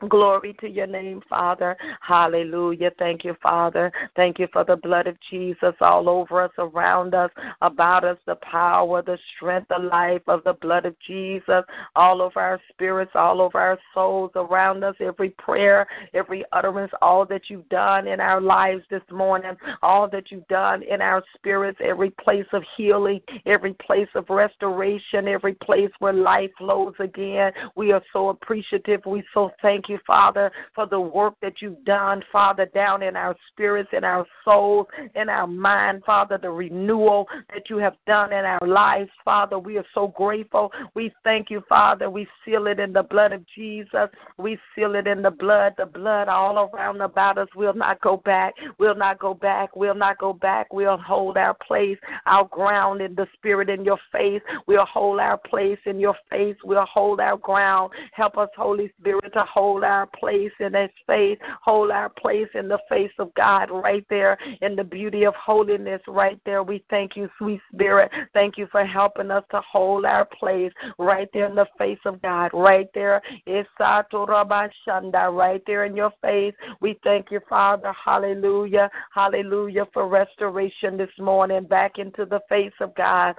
Speaker 2: Glory to your name, Father. Hallelujah. Thank you, Father. Thank you for the blood of Jesus all over us, around us, about us, the power, the strength, the life of the blood of Jesus all over our spirits, all over our souls, around us, every prayer, every utterance, all that you've done in our lives this morning, all that you've done in our spirits, every place of healing, every place of restoration, every place where life flows again. We are so appreciative. We so thank you, Father, for the work that you've done, Father, down in our spirits, in our souls, in our mind, Father, the renewal that you have done in our lives, Father. We are so grateful. We thank you, Father. We seal it in the blood of Jesus. We seal it in the blood, the blood all around about us. We'll not go back. We'll not go back. We'll not go back. We'll hold our place, our ground in the spirit in your face. We'll hold our place in your face. We'll hold our ground. Help us, Holy Spirit, to hold hold our place in His faith, hold our place in the face of God right there in the beauty of holiness right there. We thank you, sweet Spirit. Thank you for helping us to hold our place right there in the face of God, right there. Right there in your face. We thank you, Father. Hallelujah. Hallelujah for restoration this morning back into the face of God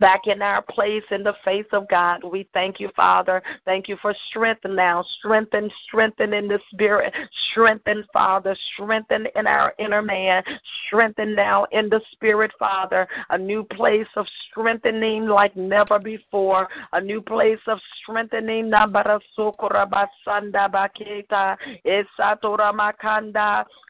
Speaker 2: back in our place in the face of God. We thank you, Father. Thank you for strength now. Strengthen, strengthen in the spirit. Strengthen, Father. Strengthen in our inner man. Strengthen now in the spirit, Father. A new place of strengthening like never before. A new place of strengthening.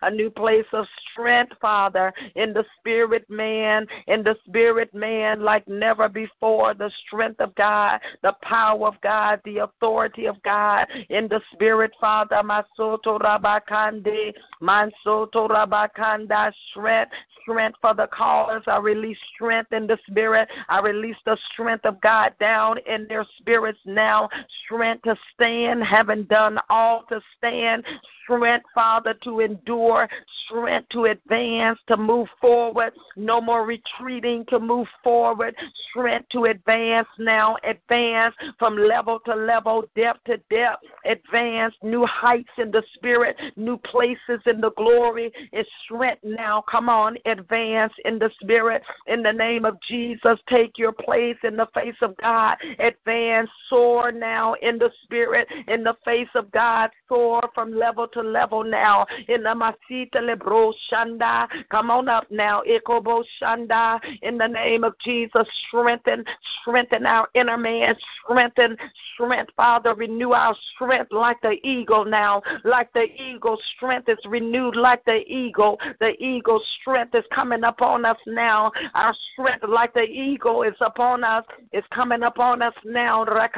Speaker 2: A new place of strength, Father, in the spirit man, in the spirit man like never before. The strength of God, the power of God, the authority of God in the spirit, Father. Masoto Rabakande, Mansoto Rabakanda, strength, strength for the callers. I release strength in the spirit. I release the strength of God down in their spirits now. Strength to stand, having done all to stand strength, Father, to endure, strength to advance, to move forward, no more retreating, to move forward, strength to advance now, advance from level to level, depth to depth, advance new heights in the spirit, new places in the glory. It's strength now. Come on, advance in the spirit. In the name of Jesus, take your place in the face of God. Advance, soar now in the spirit, in the face of God, soar from level level now. In the Masita Lebro Shanda. Come on up now. Ikobo Shanda. In the name of Jesus, strengthen, strengthen our inner man. Strengthen, strength, Father. Renew our strength like the eagle now. Like the eagle, strength is renewed like the eagle. The eagle strength is coming upon us now. Our strength, like the eagle, is upon us. It's coming upon us now. The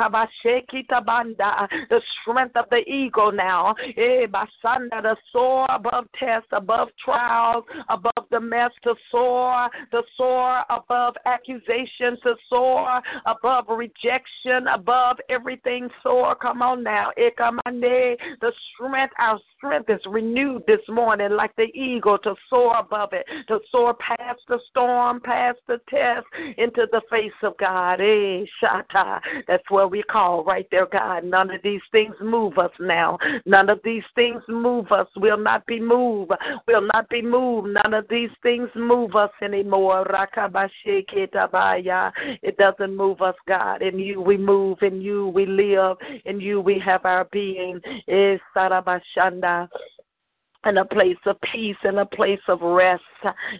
Speaker 2: strength of the eagle now. Eh, Eh, Basanda, to soar above tests, above trials, above the mess, to soar, to soar above accusations, to soar above rejection, above everything. Soar, come on now. The strength, our strength is renewed this morning like the eagle to soar above it, to soar past the storm, past the test, into the face of God. Eh, Shata. That's where we call right there, God. None of these things move us now. None of these things move us. We'll not be moved. We'll not be moved. None of these things move us anymore. It doesn't move us, God. In you we move. In you we live. In you we have our being. Eh, In a place of peace, in a place of rest,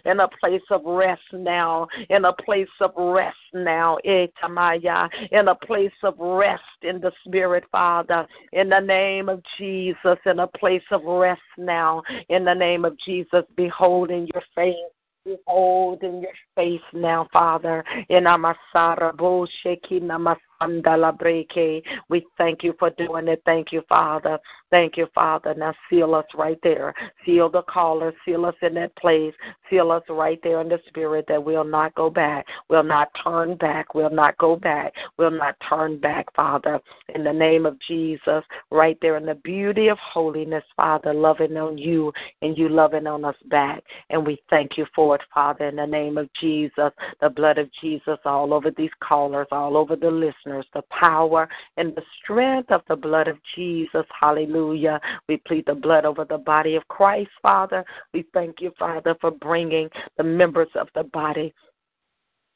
Speaker 2: in a place of rest now, in a place of rest now, etamaya, in a place of rest in the Spirit, Father, in the name of Jesus, in a place of rest now, in the name of Jesus, beholding your face. Behold in your face now, Father. In Amasara Bo Sheki we thank you for doing it. Thank you, Father. Thank you, Father. Now seal us right there. Seal the caller. Seal us in that place. Seal us right there in the spirit that we'll not go back. We'll not turn back. We'll not go back. We'll not turn back, Father. In the name of Jesus, right there in the beauty of holiness, Father, loving on you and you loving on us back. And we thank you for it, Father, in the name of Jesus. The blood of Jesus all over these callers, all over the listeners listeners the power and the strength of the blood of Jesus. Hallelujah. We plead the blood over the body of Christ, Father. We thank you, Father, for bringing the members of the body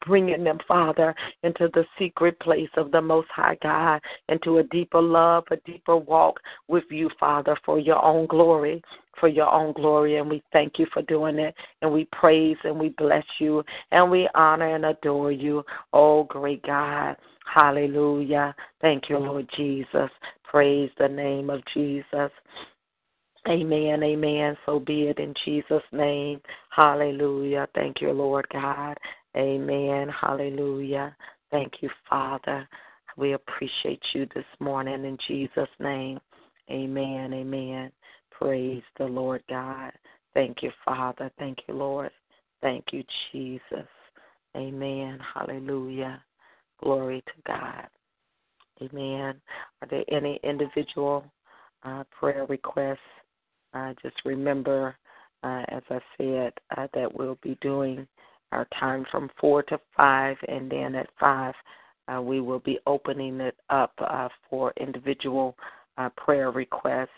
Speaker 2: bringing them, Father, into the secret place of the Most High God, into a deeper love, a deeper walk with you, Father, for your own glory, for your own glory. And we thank you for doing it. And we praise and we bless you and we honor and adore you, oh great God. Hallelujah. Thank you, Lord Jesus. Praise the name of Jesus. Amen, amen. So be it in Jesus' name. Hallelujah. Thank you, Lord God. Amen. Hallelujah. Thank you, Father. We appreciate you this morning in Jesus' name. Amen, amen. Praise the Lord God. Thank you, Father. Thank you, Lord. Thank you, Jesus. Amen. Hallelujah. Glory to God. Amen. Are there any individual uh, prayer requests? Uh, just remember, uh, as I said, uh, that we'll be doing our time from 4 to 5, and then at 5, uh, we will be opening it up uh, for individual prayer requests.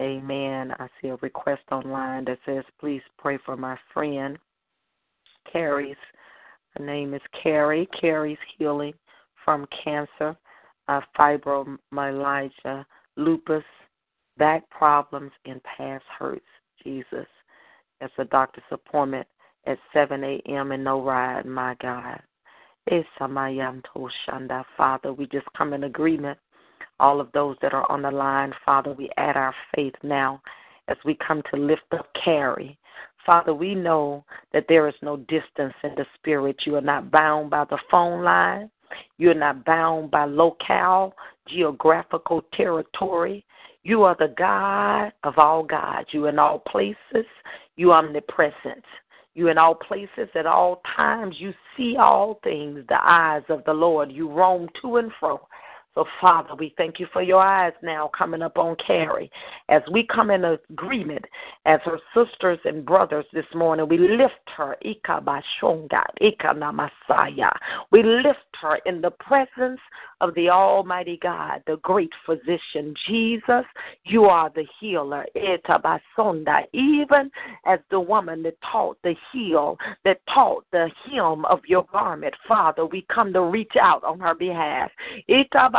Speaker 2: Amen. I see a request online that says, please pray for my friend, Carrie's her name is Carrie. Carrie's healing from cancer, uh, fibromyalgia, lupus, back problems, and past hurts. Jesus. It's a doctor's appointment at 7 a.m. and no ride, my God. Eh, Shanda, Father, we just come in agreement. All of those that are on the line, Father, we add our faith now as we come to lift up Carrie. Father, we know that there is no distance in the spirit. You are not bound by the phone line. You're not bound by locale, geographical territory. You are the God of all gods. You are in all places. You are omnipresent. You in all places at all times. You see all things, the eyes of the Lord. You roam to and fro. So, Father, we thank you for your eyes now coming up on Carrie. As we come in agreement as her sisters and brothers this morning, we lift her. Ika Bashonga, Ika Namasaya. We lift her in the presence of the Almighty God, the great physician. Jesus, you are the healer. Ita Basonda. Even as the woman that taught the heel, that taught the hem of your garment, Father, we come to reach out on her behalf. Ita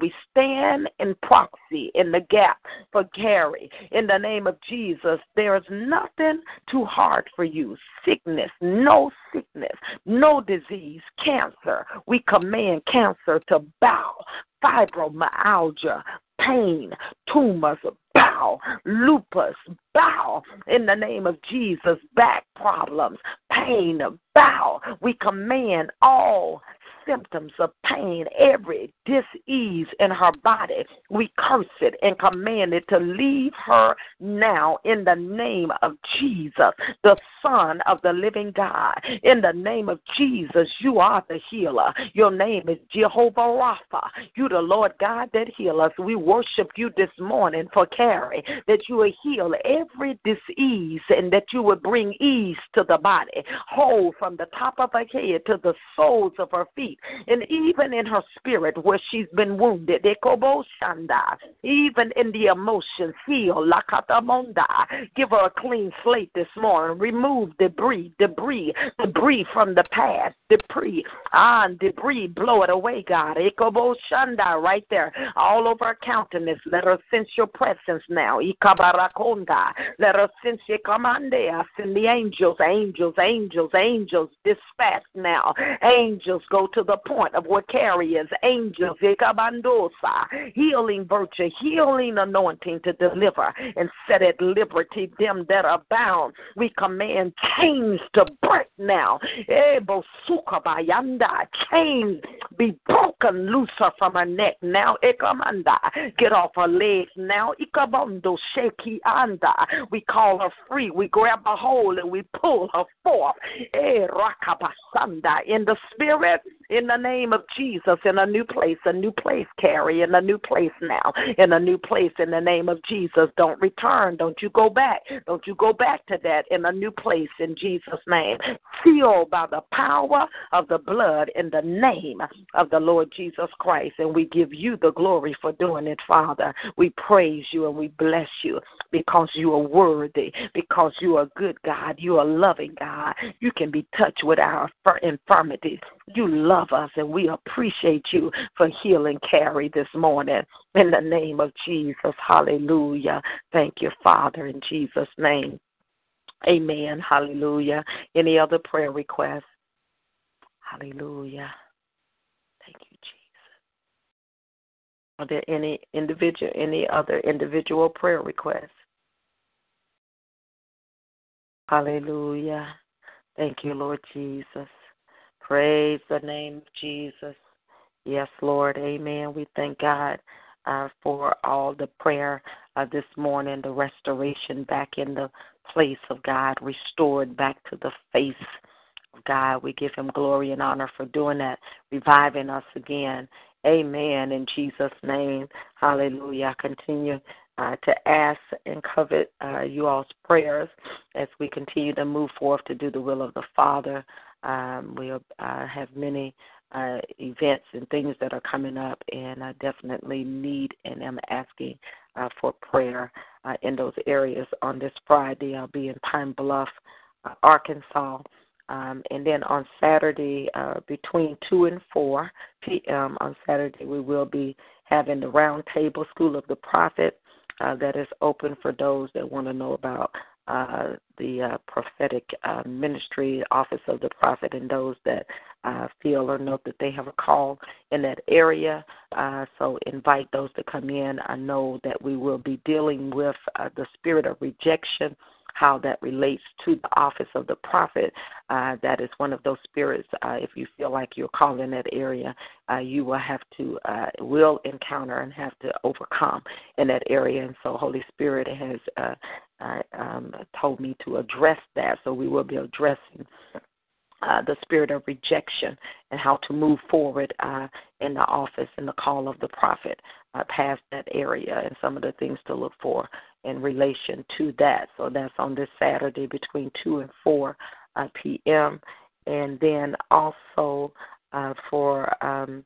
Speaker 2: we stand in proxy in the gap for Carrie. In the name of Jesus, there is nothing too hard for you. Sickness, no sickness, no disease, cancer. We command cancer to bow. Fibromyalgia, pain, tumors, bow, lupus, bow in the name of Jesus, back problems, pain, bow. We command all symptoms of pain, every disease in her body, we curse it and command it to leave her now in the name of Jesus, the Son of the living God. In the name of Jesus, you are the healer. Your name is Jehovah Rapha. You, the Lord God that heals us. We worship you this morning for Carrie, that you will heal every disease and that you would bring ease to the body, whole from the top of her head to the soles of her feet and even in her spirit where she's been wounded, even in the emotions, heal, give her a clean slate this morning, remove debris, debris, debris from the past, debris, ah, debris, blow it away, God, Echo Shunda, right there, all over her countenance, let her sense your presence now, Ikabarakonda, let her sense your command, send the angels, angels, angels, angels, dispatch now, angels go to the point of what carriers, angels, Ikabandosa, healing virtue, healing anointing to deliver and set at liberty them that are bound. We command chains to break now. Eh, chains be broken looser from her neck now. Eh, get off her legs now. We call her free. We grab a hold and we pull her forth. Eh, in the spirit, in the name of Jesus in a new place, a new place, Carrie, in a new place now, in a new place in the name of Jesus. Don't return. Don't you go back. Don't you go back to that in a new place in Jesus' name. Sealed by the power of the blood in the name of the Lord Jesus Christ. And we give you the glory for doing it, Father. We praise you and we bless you because you are worthy, because you are good God. You are loving God. You can be touched with our infirmities. You love us and we appreciate you for healing Carrie this morning. In the name of Jesus. Hallelujah. Thank you, Father, in Jesus' name. Amen. Hallelujah. Any other prayer requests? Hallelujah. Thank you, Jesus. Are there any individual any other individual prayer requests? Hallelujah. Thank you, Lord Jesus. Praise the name of Jesus. Yes, Lord. Amen. We thank God uh, for all the prayer uh, this morning, the restoration back in the place of God, restored back to the face of God. We give Him glory and honor for doing that, reviving us again. Amen. In Jesus' name. Hallelujah. I continue uh, to ask and covet uh, you all's prayers as we continue to move forth to do the will of the Father. Um, we uh, have many uh, events and things that are coming up, and I definitely need and am asking uh, for prayer uh, in those areas. On this Friday, I'll be in Pine Bluff, uh, Arkansas. Um, and then on Saturday, uh, between 2 and 4 p.m. on Saturday, we will be having the Round Table School of the Prophet uh, that is open for those that want to know about uh, the uh, prophetic uh, ministry, office of the prophet, and those that uh, feel or know that they have a call in that area. Uh, so invite those to come in. I know that we will be dealing with uh, the spirit of rejection how that relates to the office of the prophet. Uh, that is one of those spirits. Uh, if you feel like you're called in that area, uh, you will have to uh, will encounter and have to overcome in that area. And so, Holy Spirit has uh, uh, um, told me to address that. So we will be addressing uh, the spirit of rejection and how to move forward uh, in the office and the call of the prophet uh, past that area and some of the things to look for in relation to that. So that's on this Saturday between 2 and 4 uh, p.m. And then also uh, for um,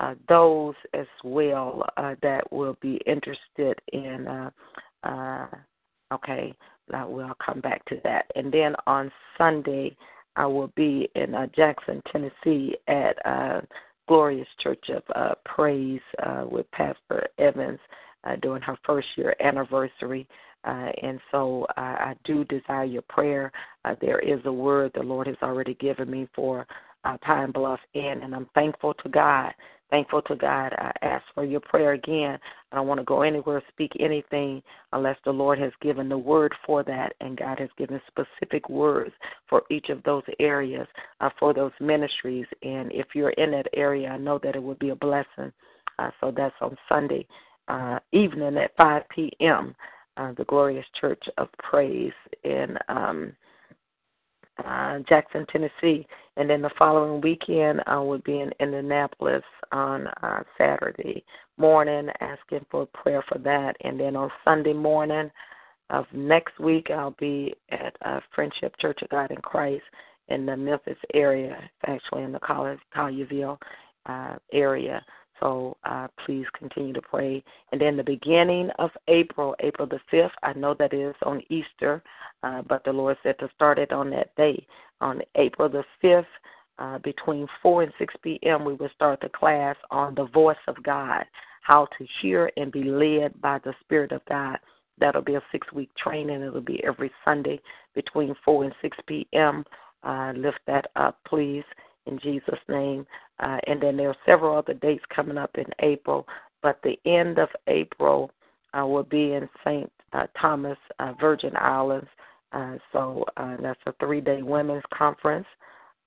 Speaker 2: uh, those as well uh, that will be interested in, uh, uh, okay, we'll come back to that. And then on Sunday, I will be in Jackson, Tennessee at Glorious Church of Praise uh, with Pastor Evans uh, during her first year anniversary. Uh, and so uh, I do desire your prayer. Uh, there is a word the Lord has already given me for uh, Pine Bluff Inn, and I'm thankful to God. Thankful to God. I ask for your prayer again. I don't want to go anywhere, speak anything, unless the Lord has given the word for that, and God has given specific words for each of those areas, uh, for those ministries. And if you're in that area, I know that it would be a blessing. Uh, so that's on Sunday uh, evening at 5 p.m. Uh, the Glorious Church of Praise in um, uh, Jackson, Tennessee. And then the following weekend, I will be in Indianapolis on uh, Saturday morning, asking for prayer for that. And then on Sunday morning of next week, I'll be at uh, Friendship Church of God in Christ in the Memphis area, actually in the Collierville uh, area. So uh, please continue to pray. And then the beginning of April, April the 5th, I know that is on Easter, uh, but the Lord said to start it on that day. On April the 5th, uh, between 4 and 6 p.m., we will start the class on the voice of God, how to hear and be led by the Spirit of God. That'll be a six week training. It'll be every Sunday between 4 and 6 p.m. Uh, lift that up, please in Jesus' name. Uh, and then there are several other dates coming up in April, but the end of April uh, will be in St. Uh, Thomas, uh, Virgin Islands. Uh, so uh, that's a three-day women's conference.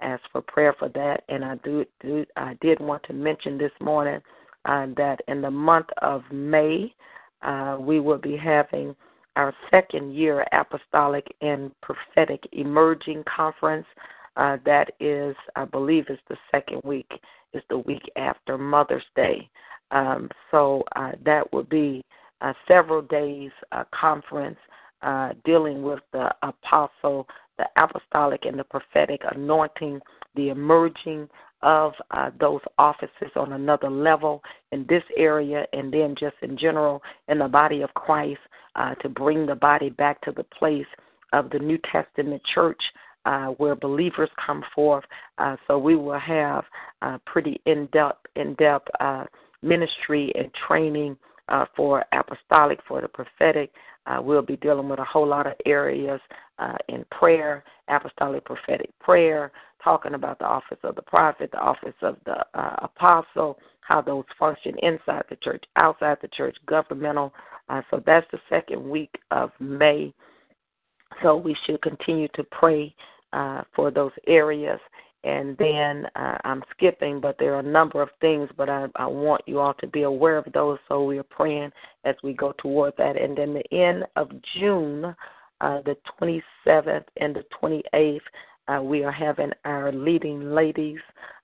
Speaker 2: Ask for prayer for that, and I do, do I did want to mention this morning uh, that in the month of May uh, we will be having our second year apostolic and prophetic emerging conference. Uh, that is, I believe, is the second week, is the week after Mother's Day. Um, so uh, that would be uh, several days uh, conference uh, dealing with the apostle, the apostolic, and the prophetic anointing, the emerging of uh, those offices on another level in this area, and then just in general in the body of Christ uh, to bring the body back to the place of the New Testament church uh, where believers come forth. Uh, so we will have uh, pretty in-depth, in-depth uh, ministry and training uh, for apostolic, for the prophetic. We'll be dealing with a whole lot of areas in prayer, apostolic prophetic prayer, talking about the office of the prophet, the office of the apostle, how those function inside the church, outside the church, governmental. So that's the second week of May. So we should continue to pray uh, for those areas. And then uh, I'm skipping, but there are a number of things, but I, I want you all to be aware of those. So we are praying as we go toward that. And then the end of June, uh, the 27th and the 28th, uh, we are having our leading ladies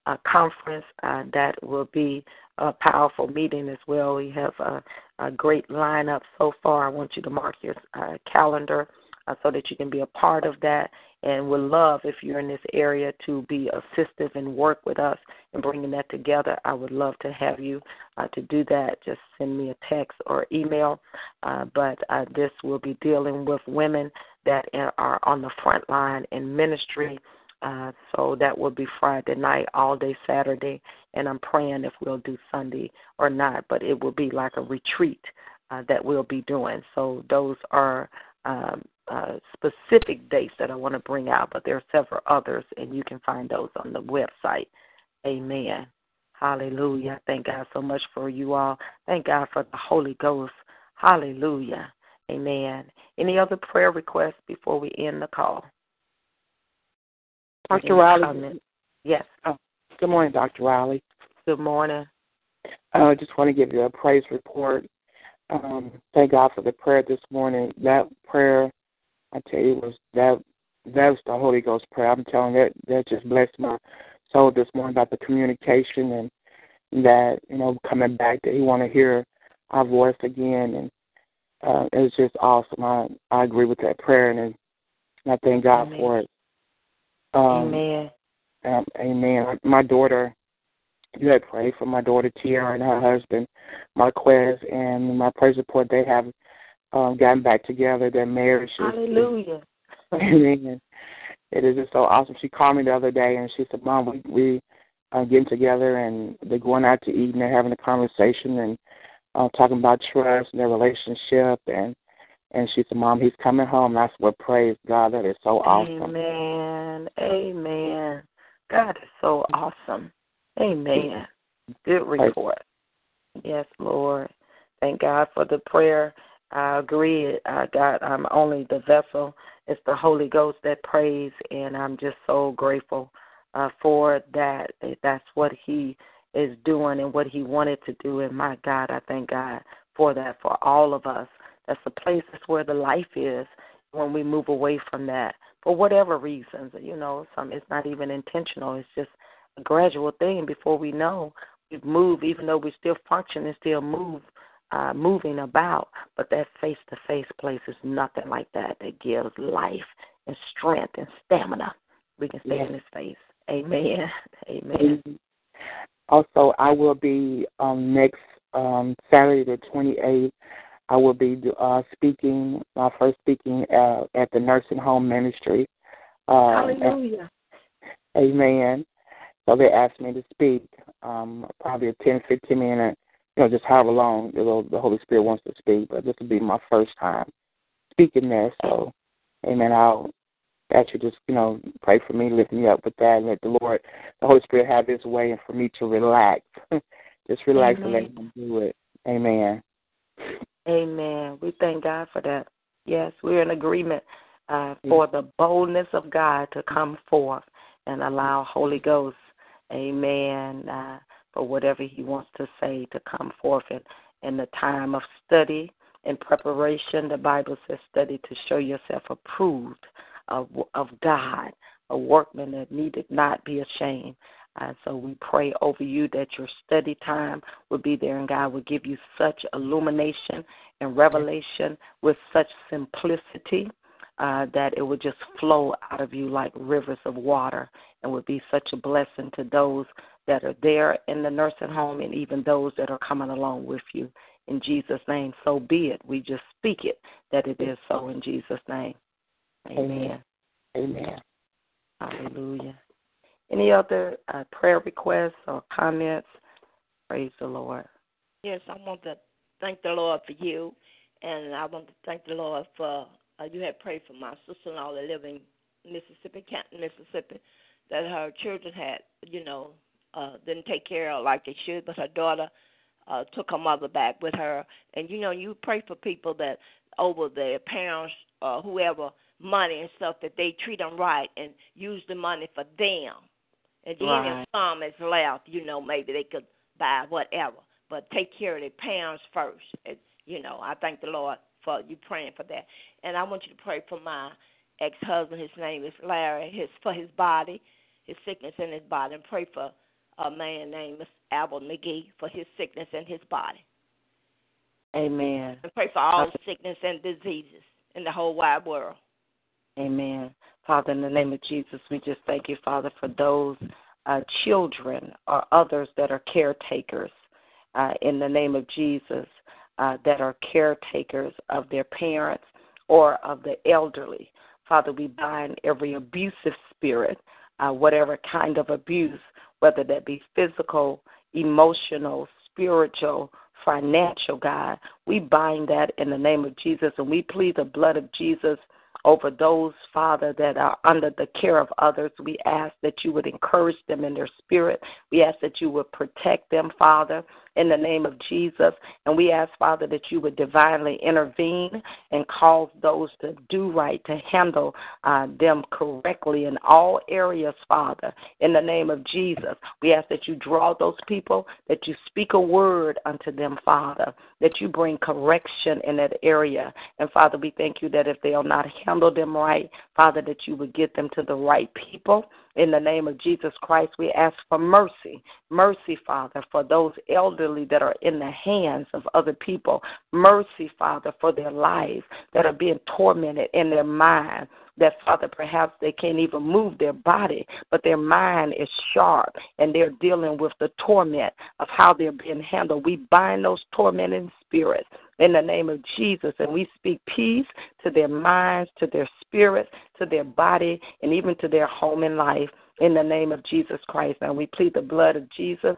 Speaker 2: uh, conference. Uh, that will be a powerful meeting as well. We have a, a great lineup so far. I want you to mark your uh, calendar uh, so that you can be a part of that and would love if you're in this area to be assistive and work with us in bringing that together. I would love to have you uh, to do that. Just send me a text or email. Uh, but uh, this will be dealing with women that are on the front line in ministry. Uh, so that will be Friday night, all day Saturday, and I'm praying if we'll do Sunday or not, but it will be like a retreat uh, that we'll be doing. So those are um, uh, specific dates that I want to bring out, but there are several others, and you can find those on the website. Amen. Hallelujah. Thank God so much for you all. Thank God for the Holy Ghost. Hallelujah. Amen. Any other prayer requests before we end the call?
Speaker 3: Dr. Riley.
Speaker 2: Yes.
Speaker 3: Oh, good morning, Dr. Riley.
Speaker 2: Good morning.
Speaker 3: Uh, I just want to give you a praise report. Um, thank God for the prayer this morning. That prayer, I tell you, was that that was the Holy Ghost prayer. I'm telling you, that that just blessed my soul this morning about the communication and that you know coming back that He want to hear our voice again, and uh, it was just awesome. I I agree with that prayer, and I thank God
Speaker 2: Amen.
Speaker 3: for it.
Speaker 2: Um, amen.
Speaker 3: Um, amen. My daughter, you had prayed for my daughter Tiara and her husband Marquez, and my praise report they have um, gotten back together. Their marriage
Speaker 2: Hallelujah.
Speaker 3: Amen. It is just so awesome. She called me the other day and she said, "Mom, we we uh, getting together and they're going out to eat and they're having a conversation and uh, talking about trust and their relationship and." And she said, Mom, he's coming home. That's what praise God. That is so awesome.
Speaker 2: Amen. Amen. God is so awesome. Amen. Good report. Yes, Lord. Thank God for the prayer. I agree. I got I'm only the vessel. It's the Holy Ghost that prays and I'm just so grateful uh for that. That's what he is doing and what he wanted to do and my God, I thank God for that for all of us. That's the place that's where the life is when we move away from that. For whatever reasons, you know, some it's not even intentional. It's just a gradual thing before we know we've moved, even though we still function and still move, uh, moving about. But that face to face place is nothing like that. That gives life and strength and stamina. We can stay
Speaker 3: Yes.
Speaker 2: in His face. Amen. Amen.
Speaker 3: Also, I will be um, next um, Saturday, the 28th. I will be uh, speaking, my first speaking uh, at the nursing home ministry. Uh,
Speaker 2: Hallelujah.
Speaker 3: Amen. So they asked me to speak, um, probably a 10, 15 minute, you know, just however long the, Holy Spirit wants to speak. But this will be my first time speaking there. So, amen. I'll ask you just, you know, pray for me, lift me up with that, and let the Lord, the Holy Spirit have His way, and for me to relax. just relax and let Him do it. Amen.
Speaker 2: Amen. We thank God for that. Yes, we're in agreement uh, for the boldness of God to come forth and allow Holy Ghost, Amen, uh, for whatever He wants to say to come forth in, in the time of study and preparation. The Bible says, study to show yourself approved of, of God, a workman that needed not be ashamed. And so we pray over you that your study time will be there and God will give you such illumination and revelation with such simplicity uh, that it would just flow out of you like rivers of water and would be such a blessing to those that are there in the nursing home and even those that are coming along with you. In Jesus' name, so be it. We just speak it that it is so in Jesus' name. Amen.
Speaker 3: Amen.
Speaker 2: Hallelujah. Any other uh, prayer requests or comments? Praise the Lord.
Speaker 4: Yes, I want to thank the Lord for you, and I want to thank the Lord for uh, you had prayed for my sister-in-law that live in Mississippi, Canton, Mississippi, that her children had, you know, uh, didn't take care of like they should, but her daughter uh, took her mother back with her, and you know, you pray for people that over their parents, uh, whoever, money and stuff that they treat them right and use the money for them. And then
Speaker 2: Right.
Speaker 4: if some is left, you know, maybe they could buy whatever. But take care of their parents first. It's, you know, I thank the Lord for you praying for that. And I want you to pray for my ex husband. His name is Larry. His for his body, his sickness in his body, and pray for a man named Albert McGee for his sickness in his body.
Speaker 2: Amen.
Speaker 4: And pray for all sickness and diseases in the whole wide world.
Speaker 2: Amen. Father, in the name of Jesus, we just thank you, Father, for those uh, children or others that are caretakers uh, in the name of Jesus uh, that are caretakers of their parents or of the elderly. Father, we bind every abusive spirit, uh, whatever kind of abuse, whether that be physical, emotional, spiritual, financial, God. We bind that in the name of Jesus and we plead the blood of Jesus over those, Father, that are under the care of others. We ask that you would encourage them in their spirit. We ask that you would protect them, Father in the name of Jesus. And we ask, Father, that you would divinely intervene and cause those to do right, to handle uh, them correctly in all areas, Father, in the name of Jesus. We ask that you draw those people, that you speak a word unto them, Father, that you bring correction in that area. And Father, we thank you that if they'll not handle them right, Father, that you would get them to the right people in the name of Jesus Christ, we ask for mercy. Mercy, Father, for those elderly that are in the hands of other people. Mercy, Father, for their lives that are being tormented in their mind that Father, perhaps they can't even move their body, but their mind is sharp and they're dealing with the torment of how they're being handled. We bind those tormenting spirits in the name of Jesus and we speak peace to their minds, to their spirits, to their body, and even to their home and life in the name of Jesus Christ. And we plead the blood of Jesus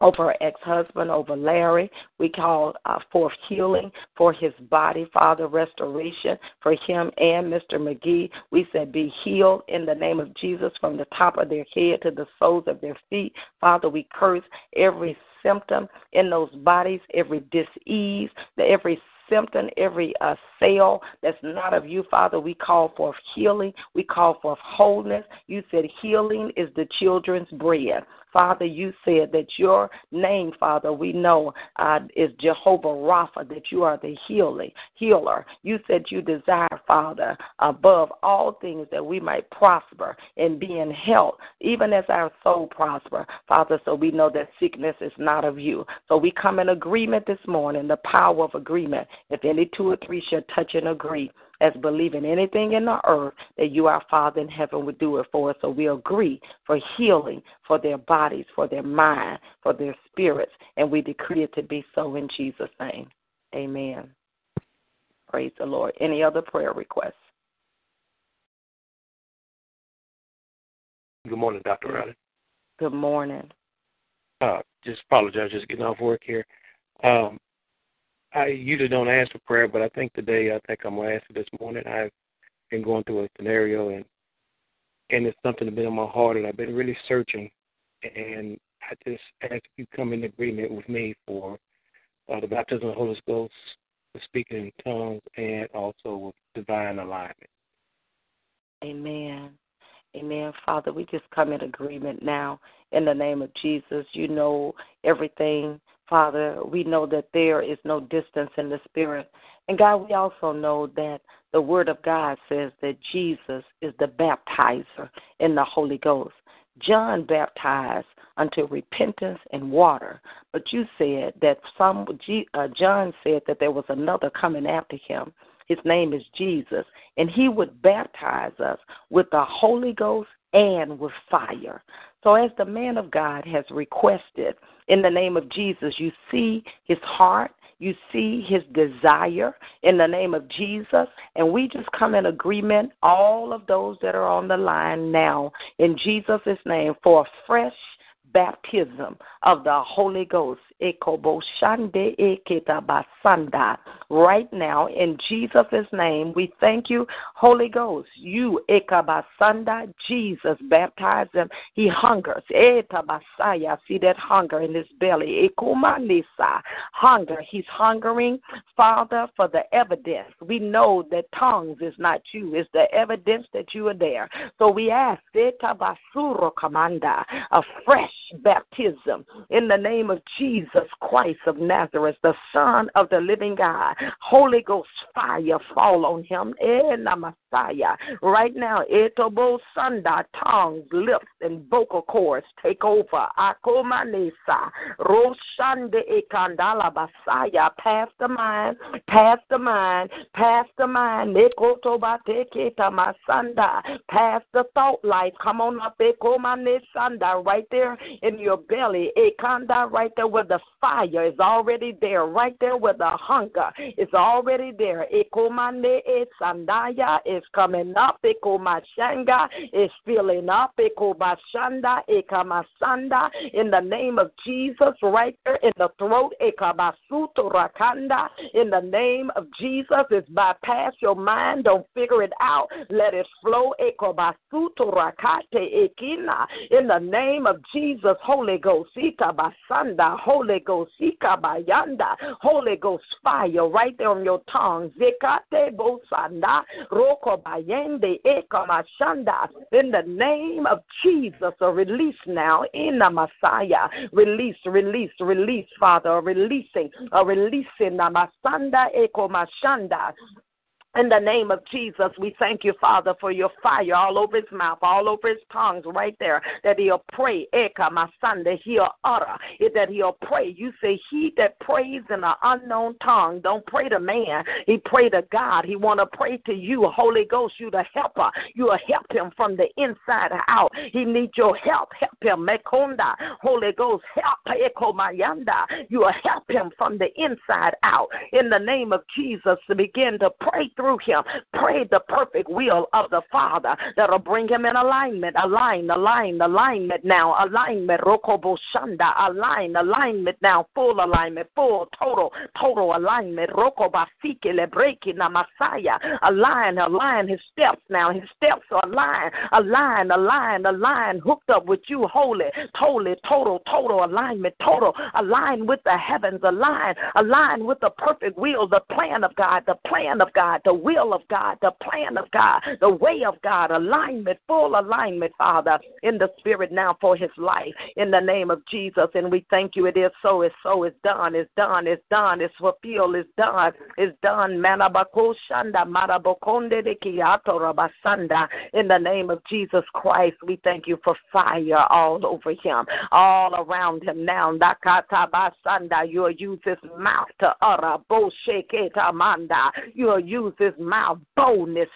Speaker 2: over her ex husband, over Larry. We call uh, forth healing for his body, Father, restoration for him and Mr. McGee. We said, Be healed in the name of Jesus from the top of their head to the soles of their feet. Father, we curse every symptom in those bodies, every disease, every symptom, every uh, cell that's not of you, Father. We call for healing. We call for wholeness. You said healing is the children's bread. Father, you said that your name, Father, we know uh, is Jehovah Rapha, that you are the healing healer. You said you desire, Father, above all things that we might prosper and be in health, even as our soul prosper, Father. So we know that sickness is not of you. So we come in agreement this morning, the power of agreement. If any two or three shall touch and agree, as believing anything in the earth that you, our Father in heaven, would do it for us. So we agree for healing for their bodies, for their mind, for their spirits, and we decree it to be so in Jesus' name. Amen. Praise the Lord. Any other prayer requests?
Speaker 5: Good morning, Dr. Riley.
Speaker 2: Good morning.
Speaker 5: Uh, just apologize, just getting off work here. Um, I usually don't ask for prayer, but I think today I think I'm gonna ask it this morning. I've been going through a scenario and and it's something that's been on my heart and I've been really searching and I just ask you come in agreement with me for uh, the baptism of the Holy Ghost, the speaking in tongues, and also with divine alignment.
Speaker 2: Amen. Amen. Father, we just come in agreement now in the name of Jesus. You know everything Father, we know that there is no distance in the Spirit. And God, we also know that the Word of God says that Jesus is the baptizer in the Holy Ghost. John baptized unto repentance and water, but you said that some uh, John said that there was another coming after him. His name is Jesus, and he would baptize us with the Holy Ghost and with fire. So, as the man of God has requested, in the name of Jesus, you see his heart, you see his desire in the name of Jesus, and we just come in agreement, all of those that are on the line now, in Jesus' name, for a fresh baptism of the Holy Ghost. Right now, in Jesus' name, we thank you, Holy Ghost. You, Ekabasanda, Jesus, baptize him. He hungers. Etabasaya, see that hunger in his belly. Ekumanisa, hunger. He's hungering, Father, for the evidence. We know that tongues is not you, it's the evidence that you are there. So we ask, Etabasuro Kamanda, a fresh baptism in the name of Jesus Christ of Nazareth, the Son of the living God. Holy Ghost fire fall on him. Eh, Messiah. Right now, eh, Etobo Sunda, tongues, lips, and vocal cords take over. Akomanesa, Roshande Ekandala Basaya, past the mind, past the mind, past the mind, eh, Nekotobateketa Masanda, past the thought life. Come on up, eh, Ekomanesanda, right there in your belly, Ekanda, right there where the fire is already there, right there where the hunger is already there. Ekomande sandaya is coming up. Ekomashanga is filling up. Ekobashanda ekamasanda in the name of Jesus, right there in the throat. Ekabasuto rakanda in the name of Jesus. It's bypass your mind. Don't figure it out. Let it flow. Ekobasuto rakate ekina in the name of Jesus. Holy Ghost. Ikabasanda. Holy Ghost. Ikabayanda. Holy Ghost fire right there on your tongue. Zekate bosanda. Roko bayende ekamashanda. In the name of Jesus, a release now in the Messiah. Release, release, release, Father. A releasing, a releasing. Namasanda ekomashanda. In the name of Jesus, we thank you, Father, for your fire all over his mouth, all over his tongues, right there, that he'll pray. Eka, my son, that he'll utter, that he'll pray. You say, He that prays in an unknown tongue, don't pray to man. He pray to God. He want to pray to you, Holy Ghost, you the helper. You will help him from the inside out. He needs your help. Help him. Mekonda. Holy Ghost, help. Eko Mayanda. You will help him from the inside out. In the name of Jesus, to begin to pray through him. Pray the perfect will of the Father that'll bring him in alignment. Align, align, alignment now. Alignment. Rokobo Shanda. Align, alignment now. Full alignment. Full, total, total alignment. Rokoba Sikele breaking Messiah. Align, align his steps now. His steps are aligned. Align, align, align. Hooked up with you. Holy, totally, total, total alignment. Total. Align with the heavens. Align, align with the perfect will, the plan of God, the plan of God, the will of God, the plan of God, the way of God, alignment, full alignment, Father, in the spirit now for his life, in the name of Jesus. And we thank you. It is so, it's so, it's done, it's done, it's done, it's fulfilled, it's done, it's done. Manabako Shanda, Marabokonde de Rabasanda, in the name of Jesus Christ, we thank you for fire all over him, all around him now. Dakata Basanda, you'll use his mouth to utter, Bosheketa Manda, you'll use his mouth boldness.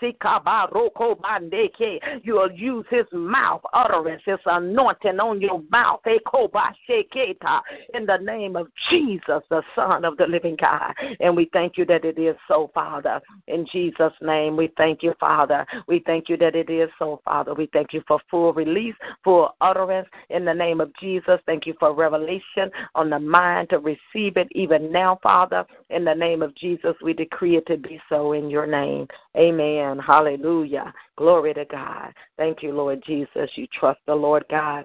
Speaker 2: You'll use his mouth utterance, his anointing on your mouth. In the name of Jesus, the Son of the living God. And we thank you that it is so, Father. In Jesus' name, we thank you, Father. We thank you that it is so, Father. We thank you for full release, full utterance. In the name of Jesus, thank you for revelation on the mind to receive it even now, Father. In the name of Jesus, we decree it to be so in your name. Amen. Hallelujah. Glory to God. Thank you, Lord Jesus. You trust the Lord God.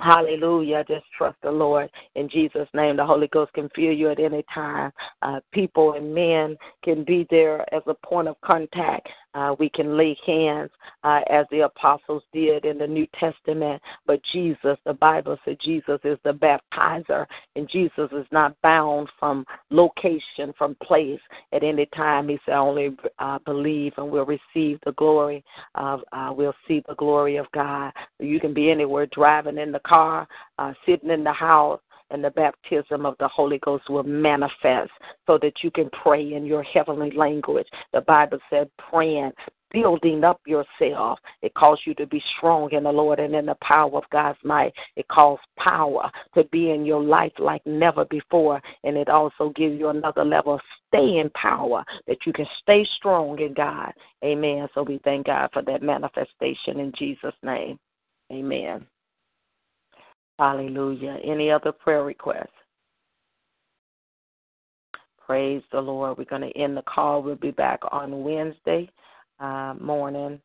Speaker 2: Hallelujah. Just trust the Lord. In Jesus' name, the Holy Ghost can fill you at any time. Uh, people and men can be there as a point of contact. Uh, we can lay hands uh, as the apostles did in the New Testament. But Jesus, the Bible said Jesus is the baptizer, and Jesus is not bound from location, from place at any time. He said, only uh, believe and we'll receive the glory of, uh, we'll see the glory of God. You can be anywhere, driving in the car, uh, sitting in the house and the baptism of the Holy Ghost will manifest so that you can pray in your heavenly language. The Bible said praying, building up yourself. It calls you to be strong in the Lord and in the power of God's might. It calls power to be in your life like never before. And it also gives you another level of staying power that you can stay strong in God. Amen. So we thank God for that manifestation in Jesus' name. Amen. Hallelujah. Any other prayer requests? Praise the Lord. We're going to end the call. We'll be back on Wednesday uh, morning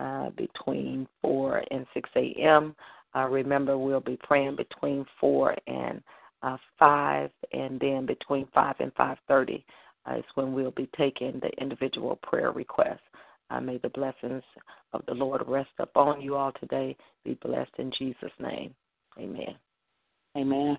Speaker 2: uh, between 4 and 6 a.m. Uh, remember, we'll be praying between 4 and uh, 5, and then between 5 and 5.30 uh, is when we'll be taking the individual prayer requests. Uh, may the blessings of the Lord rest upon you all today. Be blessed in Jesus' name. Amen.
Speaker 3: Amen.